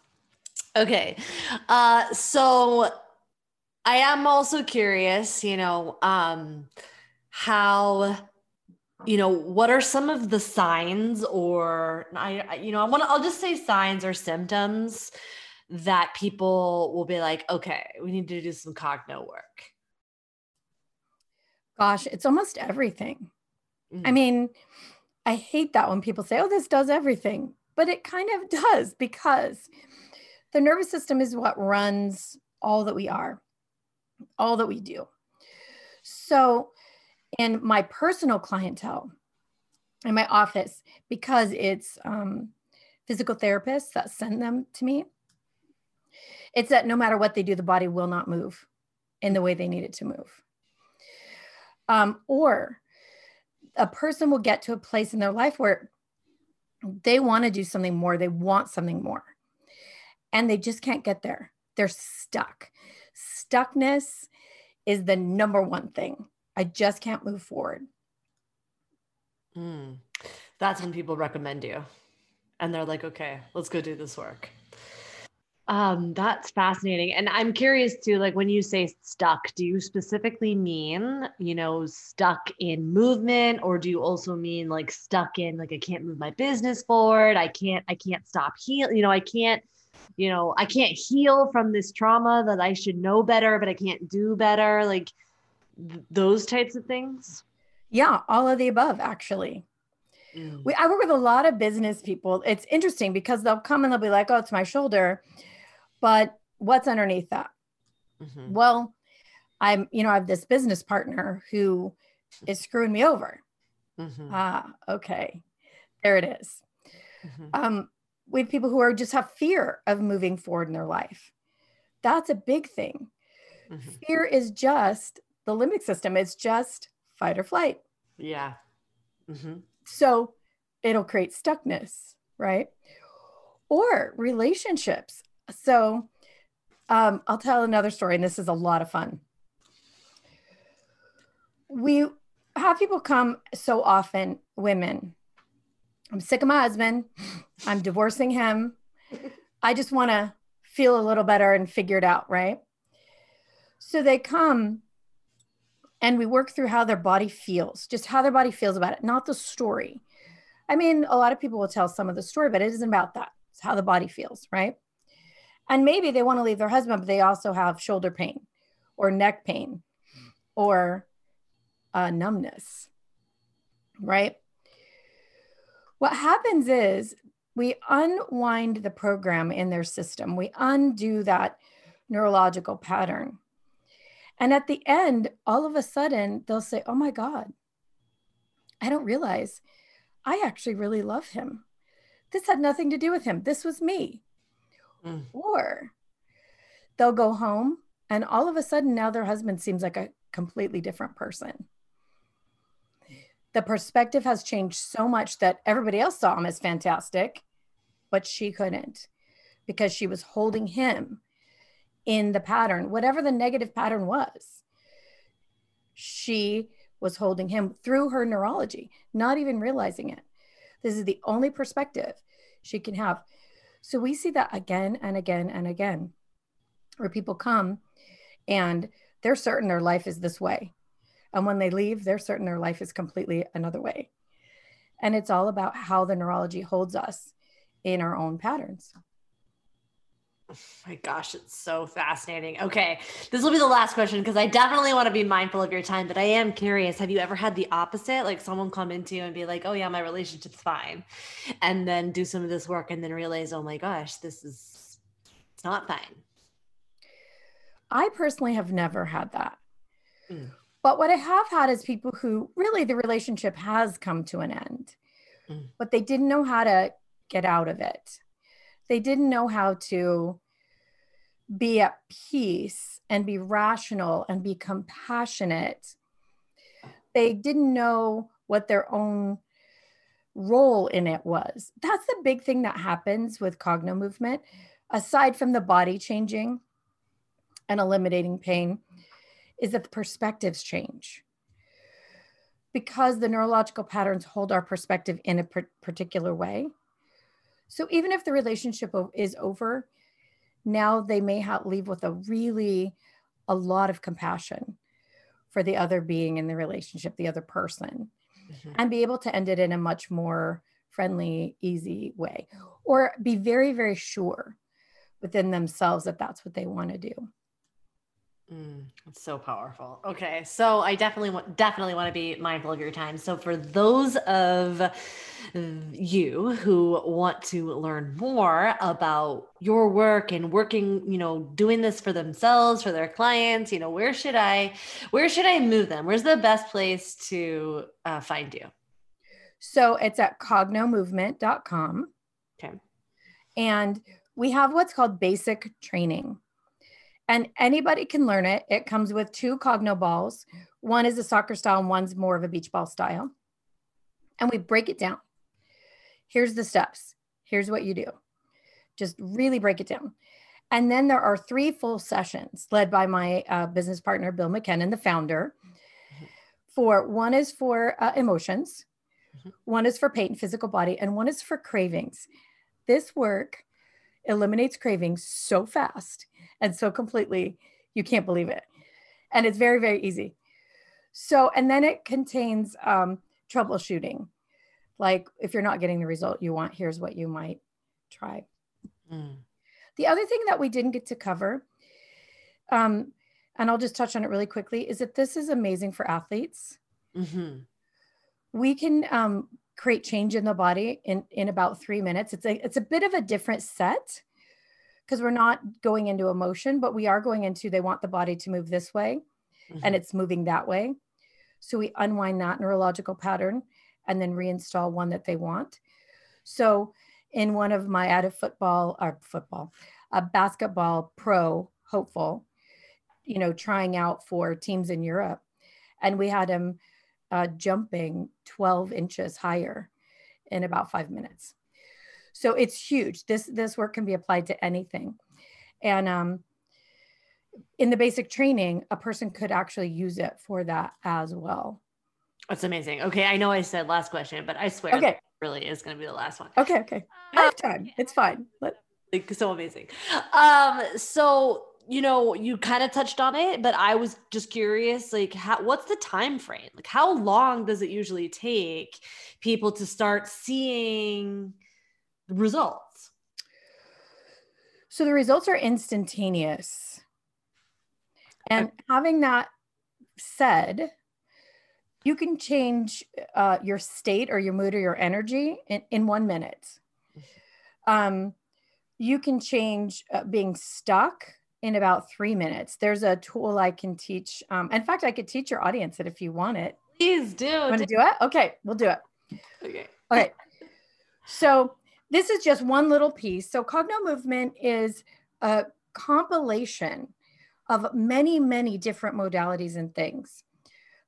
okay. Uh so I am also curious, you know, um how you know what are some of the signs or I you know I want to I'll just say signs or symptoms that people will be like, okay, we need to do some cogno work? Gosh, it's almost everything. Mm-hmm. I mean, I hate that when people say, oh, this does everything, but it kind of *laughs* does because the nervous system is what runs all that we are, all that we do. So, in my personal clientele, in my office, because it's um, physical therapists that send them to me, it's that no matter what they do, the body will not move in the way they need it to move. Um, or a person will get to a place in their life where they want to do something more, they want something more, and they just can't get there. They're stuck. Stuckness is the number one thing. I just can't move forward. Mm. That's when people recommend you and they're like, okay, let's go do this work. Um, that's fascinating. And I'm curious too, like when you say stuck, do you specifically mean, you know, stuck in movement, or do you also mean like stuck in like I can't move my business forward? I can't, I can't stop heal, you know, I can't, you know, I can't heal from this trauma that I should know better, but I can't do better, like th- those types of things. Yeah, all of the above, actually. Mm. We, I work with a lot of business people. It's interesting because they'll come and they'll be like, oh, it's my shoulder. But what's underneath that? Mm-hmm. Well, I'm, you know, I have this business partner who is screwing me over. Mm-hmm. Ah, okay. There it is. Mm-hmm. Um, we have people who are just have fear of moving forward in their life. That's a big thing. Mm-hmm. Fear is just the limbic system. It's just fight or flight. Yeah. Mm-hmm. So it'll create stuckness, right? Or relationships. So um, I'll tell another story, and this is a lot of fun. We have people come so often, women. I'm sick of my husband. I'm divorcing him. I just want to feel a little better and figure it out, right? So they come and we work through how their body feels, just how their body feels about it, not the story. I mean, a lot of people will tell some of the story, but it isn't about that. It's how the body feels, right? And maybe they want to leave their husband, but they also have shoulder pain or neck pain or uh, numbness, right? What happens is we unwind the program in their system, we undo that neurological pattern. And at the end, all of a sudden, they'll say, Oh my God, I don't realize I actually really love him. This had nothing to do with him. This was me. Mm. Or they'll go home and all of a sudden now their husband seems like a completely different person. The perspective has changed so much that everybody else saw him as fantastic, but she couldn't because she was holding him in the pattern, whatever the negative pattern was. She was holding him through her neurology, not even realizing it. This is the only perspective she can have. So we see that again and again and again, where people come and they're certain their life is this way. And when they leave, they're certain their life is completely another way. And it's all about how the neurology holds us in our own patterns. Oh my gosh, it's so fascinating. Okay, this will be the last question because I definitely want to be mindful of your time, but I am curious. Have you ever had the opposite? Like someone come into you and be like, oh, yeah, my relationship's fine. And then do some of this work and then realize, oh my gosh, this is, it's not fine. I personally have never had that. Mm. But what I have had is people who really the relationship has come to an end, mm. but they didn't know how to get out of it they didn't know how to be at peace and be rational and be compassionate. They didn't know what their own role in it was. That's the big thing that happens with cogno movement, aside from the body changing and eliminating pain, is that the perspectives change. Because the neurological patterns hold our perspective in a particular way, so even if the relationship is over, now they may have leave with a really a lot of compassion for the other being in the relationship, the other person, mm-hmm. and be able to end it in a much more friendly, easy way, or be very, very sure within themselves that that's what they want to do. Mm, it's so powerful. Okay, so I definitely want definitely want to be mindful of your time. So for those of you who want to learn more about your work and working, you know, doing this for themselves, for their clients, you know, where should I where should I move them? Where's the best place to uh, find you? So it's at cognomovement.com. Okay. And we have what's called basic training and anybody can learn it. It comes with two Cogno balls. One is a soccer style, and one's more of a beach ball style. And we break it down. Here's the steps. Here's what you do. Just really break it down. And then there are three full sessions led by my uh, business partner, Bill McKinnon, the founder. For one is for uh, emotions, mm-hmm. one is for pain, physical body, and one is for cravings. This work eliminates cravings so fast and so completely you can't believe it and it's very very easy so and then it contains um, troubleshooting like if you're not getting the result you want here's what you might try mm. the other thing that we didn't get to cover um, and i'll just touch on it really quickly is that this is amazing for athletes mm-hmm. we can um, create change in the body in, in about three minutes. It's a, it's a bit of a different set because we're not going into emotion, but we are going into they want the body to move this way mm-hmm. and it's moving that way. So we unwind that neurological pattern and then reinstall one that they want. So in one of my at a football or football, a basketball pro hopeful, you know, trying out for teams in Europe. And we had him uh, jumping 12 inches higher in about five minutes. So it's huge. This this work can be applied to anything, and um, in the basic training, a person could actually use it for that as well. That's amazing. Okay, I know I said last question, but I swear, okay, really is going to be the last one. Okay, okay, I have time. It's fine. Let- like so amazing. Um, so you know you kind of touched on it but i was just curious like how what's the time frame like how long does it usually take people to start seeing results so the results are instantaneous and having that said you can change uh, your state or your mood or your energy in, in one minute um, you can change uh, being stuck in about three minutes. There's a tool I can teach. Um, in fact, I could teach your audience it if you want it. Please do. Want to do it? Okay, we'll do it. Okay. Okay. *laughs* So this is just one little piece. So Cogno Movement is a compilation of many, many different modalities and things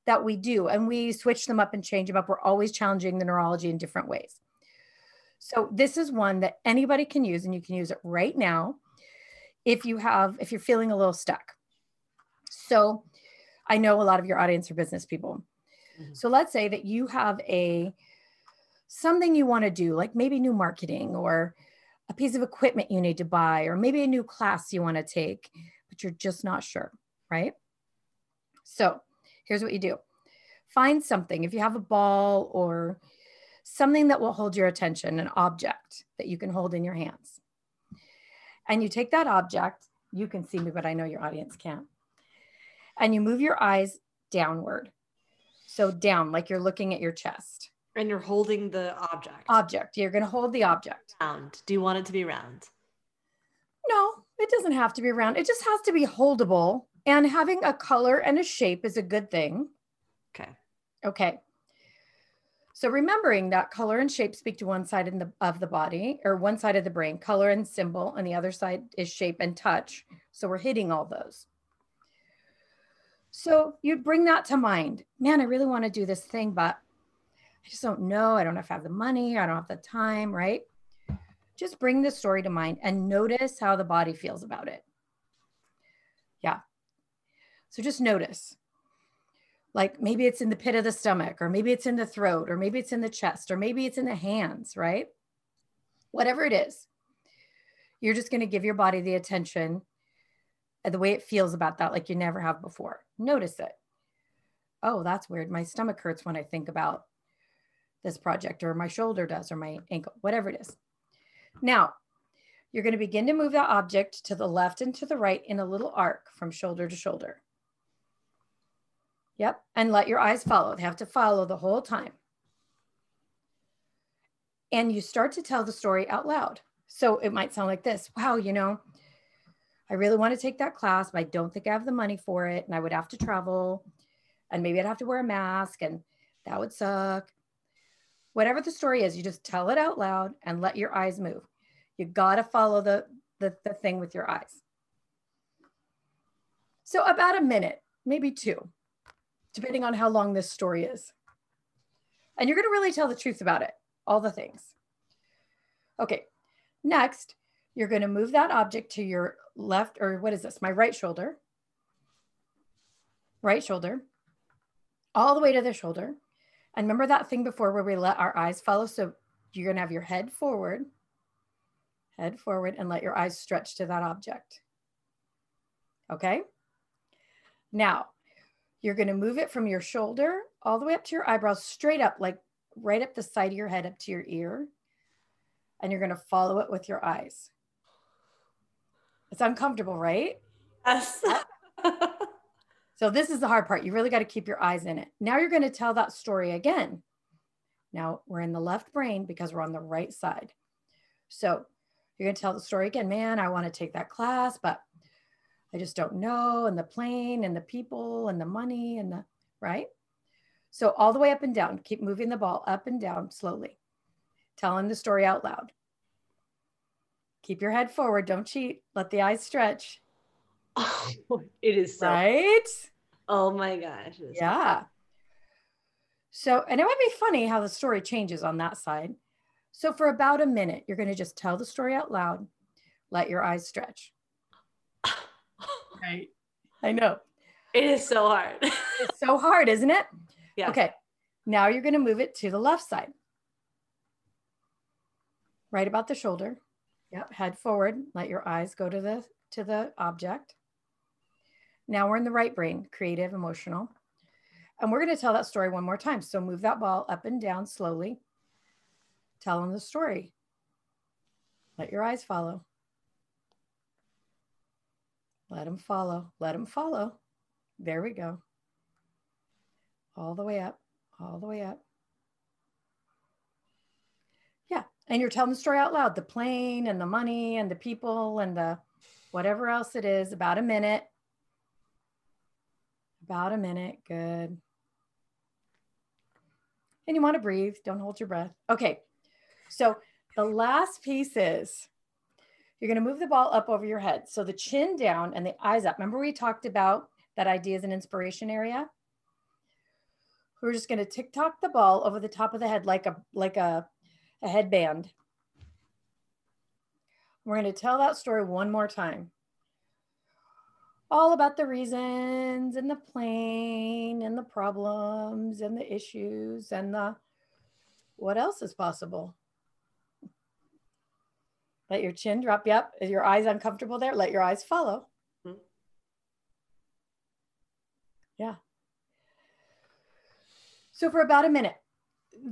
that we do. And we switch them up and change them up. We're always challenging the neurology in different ways. So this is one that anybody can use, and you can use it right now if you have if you're feeling a little stuck so i know a lot of your audience are business people mm-hmm. so let's say that you have a something you want to do like maybe new marketing or a piece of equipment you need to buy or maybe a new class you want to take but you're just not sure right so here's what you do find something if you have a ball or something that will hold your attention an object that you can hold in your hands and you take that object, you can see me, but I know your audience can't. And you move your eyes downward. So down, like you're looking at your chest. And you're holding the object. Object. You're going to hold the object. Round. Do you want it to be round? No, it doesn't have to be round. It just has to be holdable. And having a color and a shape is a good thing. Okay. Okay. So remembering that color and shape speak to one side the, of the body or one side of the brain, color and symbol, and the other side is shape and touch. So we're hitting all those. So you'd bring that to mind. Man, I really want to do this thing, but I just don't know. I don't know if I have the money. I don't have the time, right? Just bring the story to mind and notice how the body feels about it. Yeah. So just notice like maybe it's in the pit of the stomach or maybe it's in the throat or maybe it's in the chest or maybe it's in the hands right whatever it is you're just going to give your body the attention the way it feels about that like you never have before notice it oh that's weird my stomach hurts when i think about this project or my shoulder does or my ankle whatever it is now you're going to begin to move that object to the left and to the right in a little arc from shoulder to shoulder Yep. And let your eyes follow. They have to follow the whole time. And you start to tell the story out loud. So it might sound like this Wow, you know, I really want to take that class, but I don't think I have the money for it. And I would have to travel. And maybe I'd have to wear a mask, and that would suck. Whatever the story is, you just tell it out loud and let your eyes move. You got to follow the, the, the thing with your eyes. So, about a minute, maybe two depending on how long this story is. And you're to really tell the truth about it, all the things. Okay, next, you're to move that object to your left, or what is this? My right shoulder. Right shoulder, all the way to the shoulder. And remember that thing before where we let our eyes follow? So you're going to have your head forward, head forward, and let your eyes stretch to that object. Okay? Now, you're going to move it from your shoulder all the way up to your eyebrows, straight up, like right up the side of your head, up to your ear. And you're going to follow it with your eyes. It's uncomfortable, right? Yes. *laughs* so, this is the hard part. You really got to keep your eyes in it. Now, you're going to tell that story again Now we're in the left brain because we're on the right side. So you're going to tell the story again. Man, I want to take that class, but I just don't know. And the plane and the people and the money and the right. So all the way up and down, keep moving the ball up and down slowly, telling the story out loud. Keep your head forward. Don't cheat. Let the eyes stretch. Oh, *laughs* it is so right. Oh my gosh. Yeah. So, and it might be funny how the story changes on that side. So, for about a minute, you're going to just tell the story out loud, let your eyes stretch. *laughs* right. I know. It is so hard. *laughs* it's so hard, isn't it? Yeah. Okay. Now you're going to move it to the left side. Right about the shoulder. Yep. Head forward. Let your eyes go to the to the object. Now we're in the right brain, creative, emotional. And we're going to tell that story one more time. So move that ball up and down slowly, telling the story. Let your eyes follow. Let them follow. Let them follow. There we go. All the way up, all the way up. Yeah. And you're telling the story out loud the plane and the money and the people and the whatever else it is, about a minute. About a minute. Good. And you want to breathe. Don't hold your breath. Okay. So the last piece is you're going to move the ball up over your head. So the chin down and the eyes up. Remember, we talked about that ideas an inspiration area? We're just going to tick tock the ball over the top of the head like a like a, a headband. We're going to tell that story one more time all about the reasons and the plane and the problems and the issues and the what else is possible. Let your chin drop. Yep. Is your eyes uncomfortable there? Let your eyes follow. Mm-hmm. Yeah. So, for about a minute,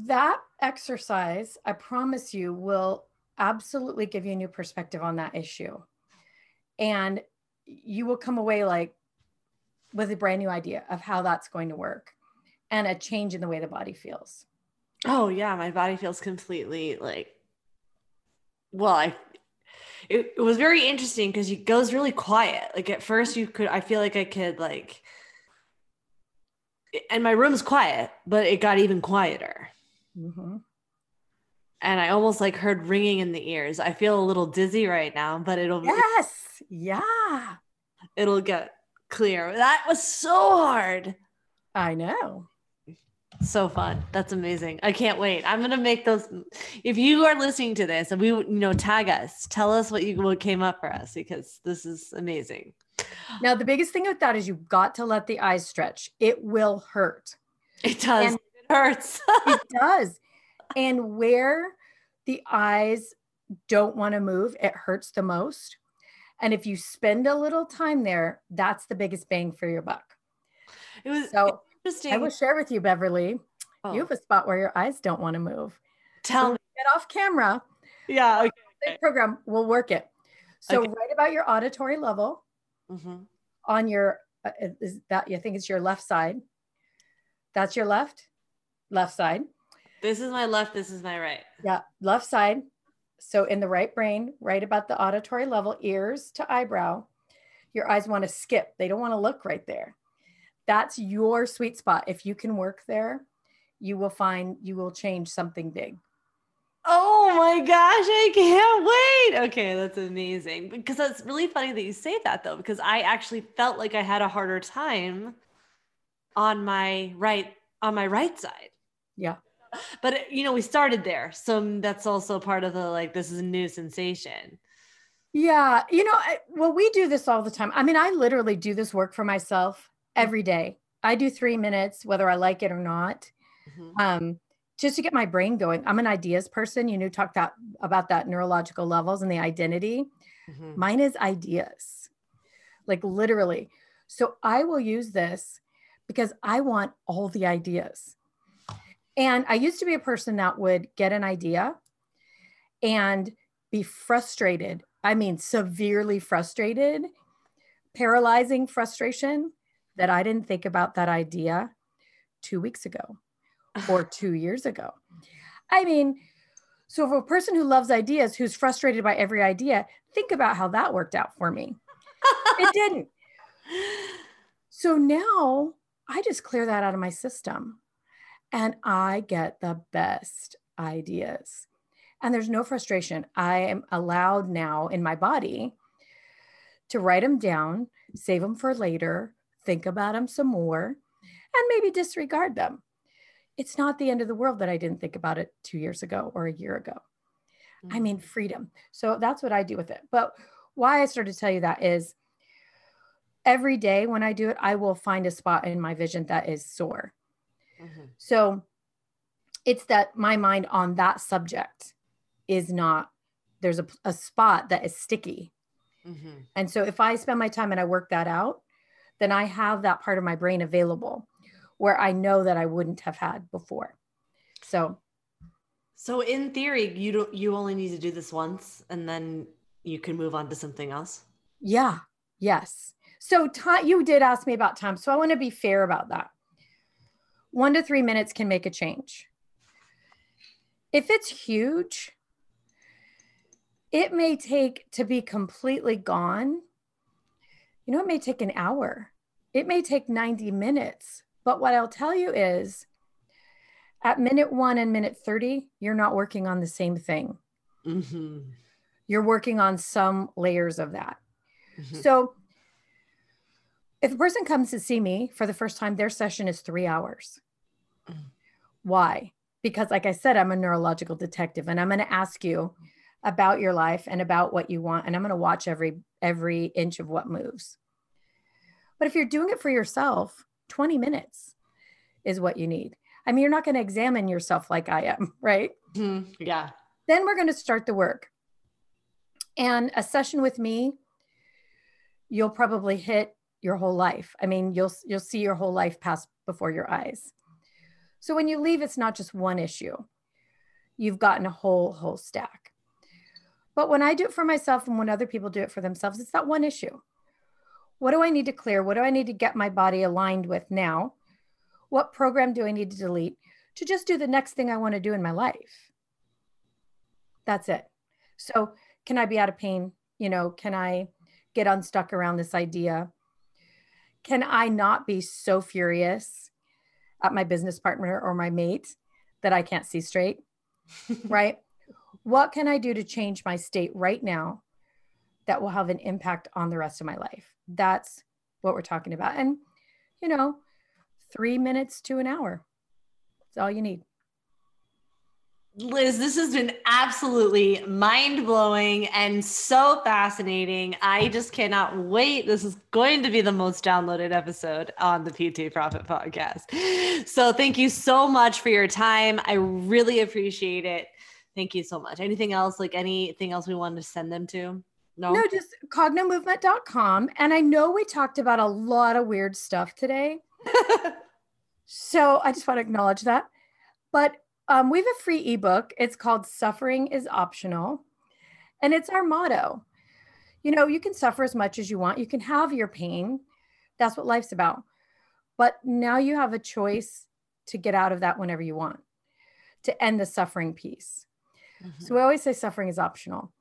that exercise, I promise you, will absolutely give you a new perspective on that issue. And you will come away like with a brand new idea of how that's going to work and a change in the way the body feels. Oh yeah, my body feels completely like well, I it, it was very interesting because it goes really quiet. Like at first you could I feel like I could like and my room's quiet, but it got even quieter. Mm-hmm. And I almost like heard ringing in the ears. I feel a little dizzy right now, but it'll yes yeah. It'll get clear. That was so hard. I know. So fun. That's amazing. I can't wait. I'm gonna make those. If you are listening to this and we, you know, tag us, tell us what you what came up for us because this is amazing. Now the biggest thing with that is you've got to let the eyes stretch. It will hurt. It does. And it hurts. *laughs* it does. And where the eyes don't want to move, it hurts the most. And if you spend a little time there, that's the biggest bang for your buck. It was so interesting. I will share with you, Beverly. Oh. You have a spot where your eyes don't want to move. Tell so me. Get off camera. Yeah. Okay. program will work it. So okay. right about your auditory level mm-hmm. on your uh, is that you think it's your left side. That's your left, left side. This is my left. This is my right. Yeah, left side. So in the right brain, right about the auditory level, ears to eyebrow, your eyes want to skip. They don't want to look right there. That's your sweet spot. If you can work there, you will find you will change something big. Oh my gosh, I can't wait. Okay, that's amazing. Because that's really funny that you say that though, because I actually felt like I had a harder time on my right on my right side. Yeah but you know, we started there. So that's also part of the like, this is a new sensation. Yeah. You know, I, well, we do this all the time. I mean, I literally do this work for myself every day. I do three minutes, whether I like it or not. Mm-hmm. Um, just to get my brain going. I'm an ideas person. You know, talk that about that neurological levels and the identity. Mm-hmm. Mine is ideas, like literally. So I will use this because I want all the ideas. And I used to be a person that would get an idea and be frustrated. I mean, severely frustrated, paralyzing frustration that I didn't think about that idea two weeks ago or two years ago. I mean, so for a person who loves ideas, who's frustrated by every idea, think about how that worked out for me. it didn't. *laughs* So now I just clear that out of my system and I get the best ideas. And there's no frustration. I am allowed now in my body to write them down, save them for later, think about them some more, and maybe disregard them. It's not the end of the world that I didn't think about it two years ago or a year ago. Mm-hmm. I mean, freedom. So that's what I do with it. But why I started to tell you that is every day when I do it, I will find a spot in my vision that is sore. Mm-hmm. So it's that my mind on that subject is not, there's a, a spot that is sticky. Mm-hmm. And so if I spend my time and I work that out, then I have that part of my brain available where I know that I wouldn't have had before. So so in theory, you don't you only need to do this once and then you can move on to something else. Yeah. Yes. So time you did ask me about time. So I want to be fair about that. One to three minutes can make a change. If it's huge, it may take to be completely gone. You know, it may take an hour. It may take 90 minutes. But what I'll tell you is at minute one and minute 30, you're not working on the same thing. Mm-hmm. You're working on some layers of that. Mm-hmm. So if a person comes to see me for the first time, their session is three hours. Why? Because, like I said, I'm a neurological detective and I'm going to ask you about your life and about what you want and i'm going to watch every every inch of what moves but if you're doing it for yourself 20 minutes is what you need I mean, you're not going to examine yourself like I am, *laughs* right? Mm-hmm. Yeah. Then we're going to start the work. And a session with me, you'll probably hit your whole life. I mean, you'll you'll see your whole life pass before your eyes. So when you leave, it's not just one issue. You've gotten a whole whole stack. But when I do it for myself and when other people do it for themselves, it's that one issue. What do I need to clear? What do I need to get my body aligned with now? What program do I need to delete to just do the next thing I want to do in my life? That's it. So, can I be out of pain? You know, can I get unstuck around this idea? Can I not be so furious at my business partner or my mate that I can't see straight? *laughs* right? What can I do to change my state right now that will have an impact on the rest of my life? That's what we're talking about. And, you know, three minutes to an hour. That's all you need. Liz, this has been absolutely mind blowing and so fascinating. I just cannot wait. This is going to be the most downloaded episode on the PT Profit podcast. So, thank you so much for your time. I really appreciate it. Thank you so much. Anything else, like anything else we wanted to send them to? No, no, just cognomovement.com. And I know we talked about a lot of weird stuff today. *laughs* so I just want to acknowledge that. But um, we have a free ebook. It's called Suffering is Optional. And it's our motto. You know, you can suffer as much as you want, you can have your pain. That's what life's about. But now you have a choice to get out of that whenever you want, to end the suffering piece. Mm-hmm. So we always say suffering is optional.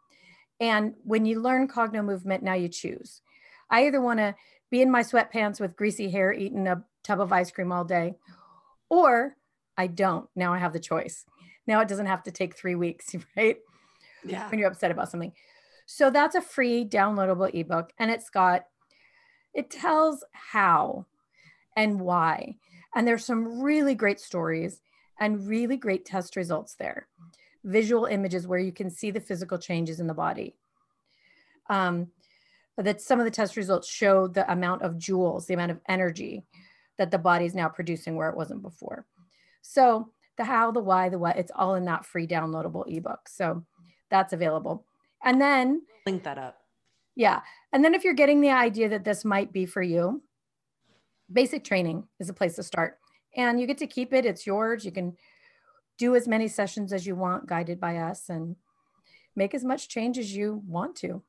And when you learn cogno movement, now you choose. I either want to be in my sweatpants with greasy hair eating a tub of ice cream all day, or I don't. Now I have the choice. Now it doesn't have to take three weeks, *laughs* right? Yeah. When you're upset about something. So that's a free downloadable ebook. And it's got, it tells how and why. And there's some really great stories and really great test results there. Visual images where you can see the physical changes in the body. Um, that some of the test results show the amount of joules, the amount of energy that the body is now producing where it wasn't before. So the how, the why, the what, it's all in that free downloadable ebook. So that's available. And then link that up. Yeah. And then if you're getting the idea that this might be for you, basic training is a place to start. And you get to keep it, it's yours. You can do as many sessions as you want guided by us and make as much change as you want to.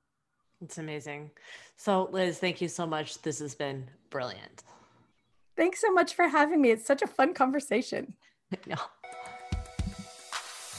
It's amazing. So, Liz, thank you so much. This has been brilliant. Thanks so much for having me. It's such a fun conversation. *laughs*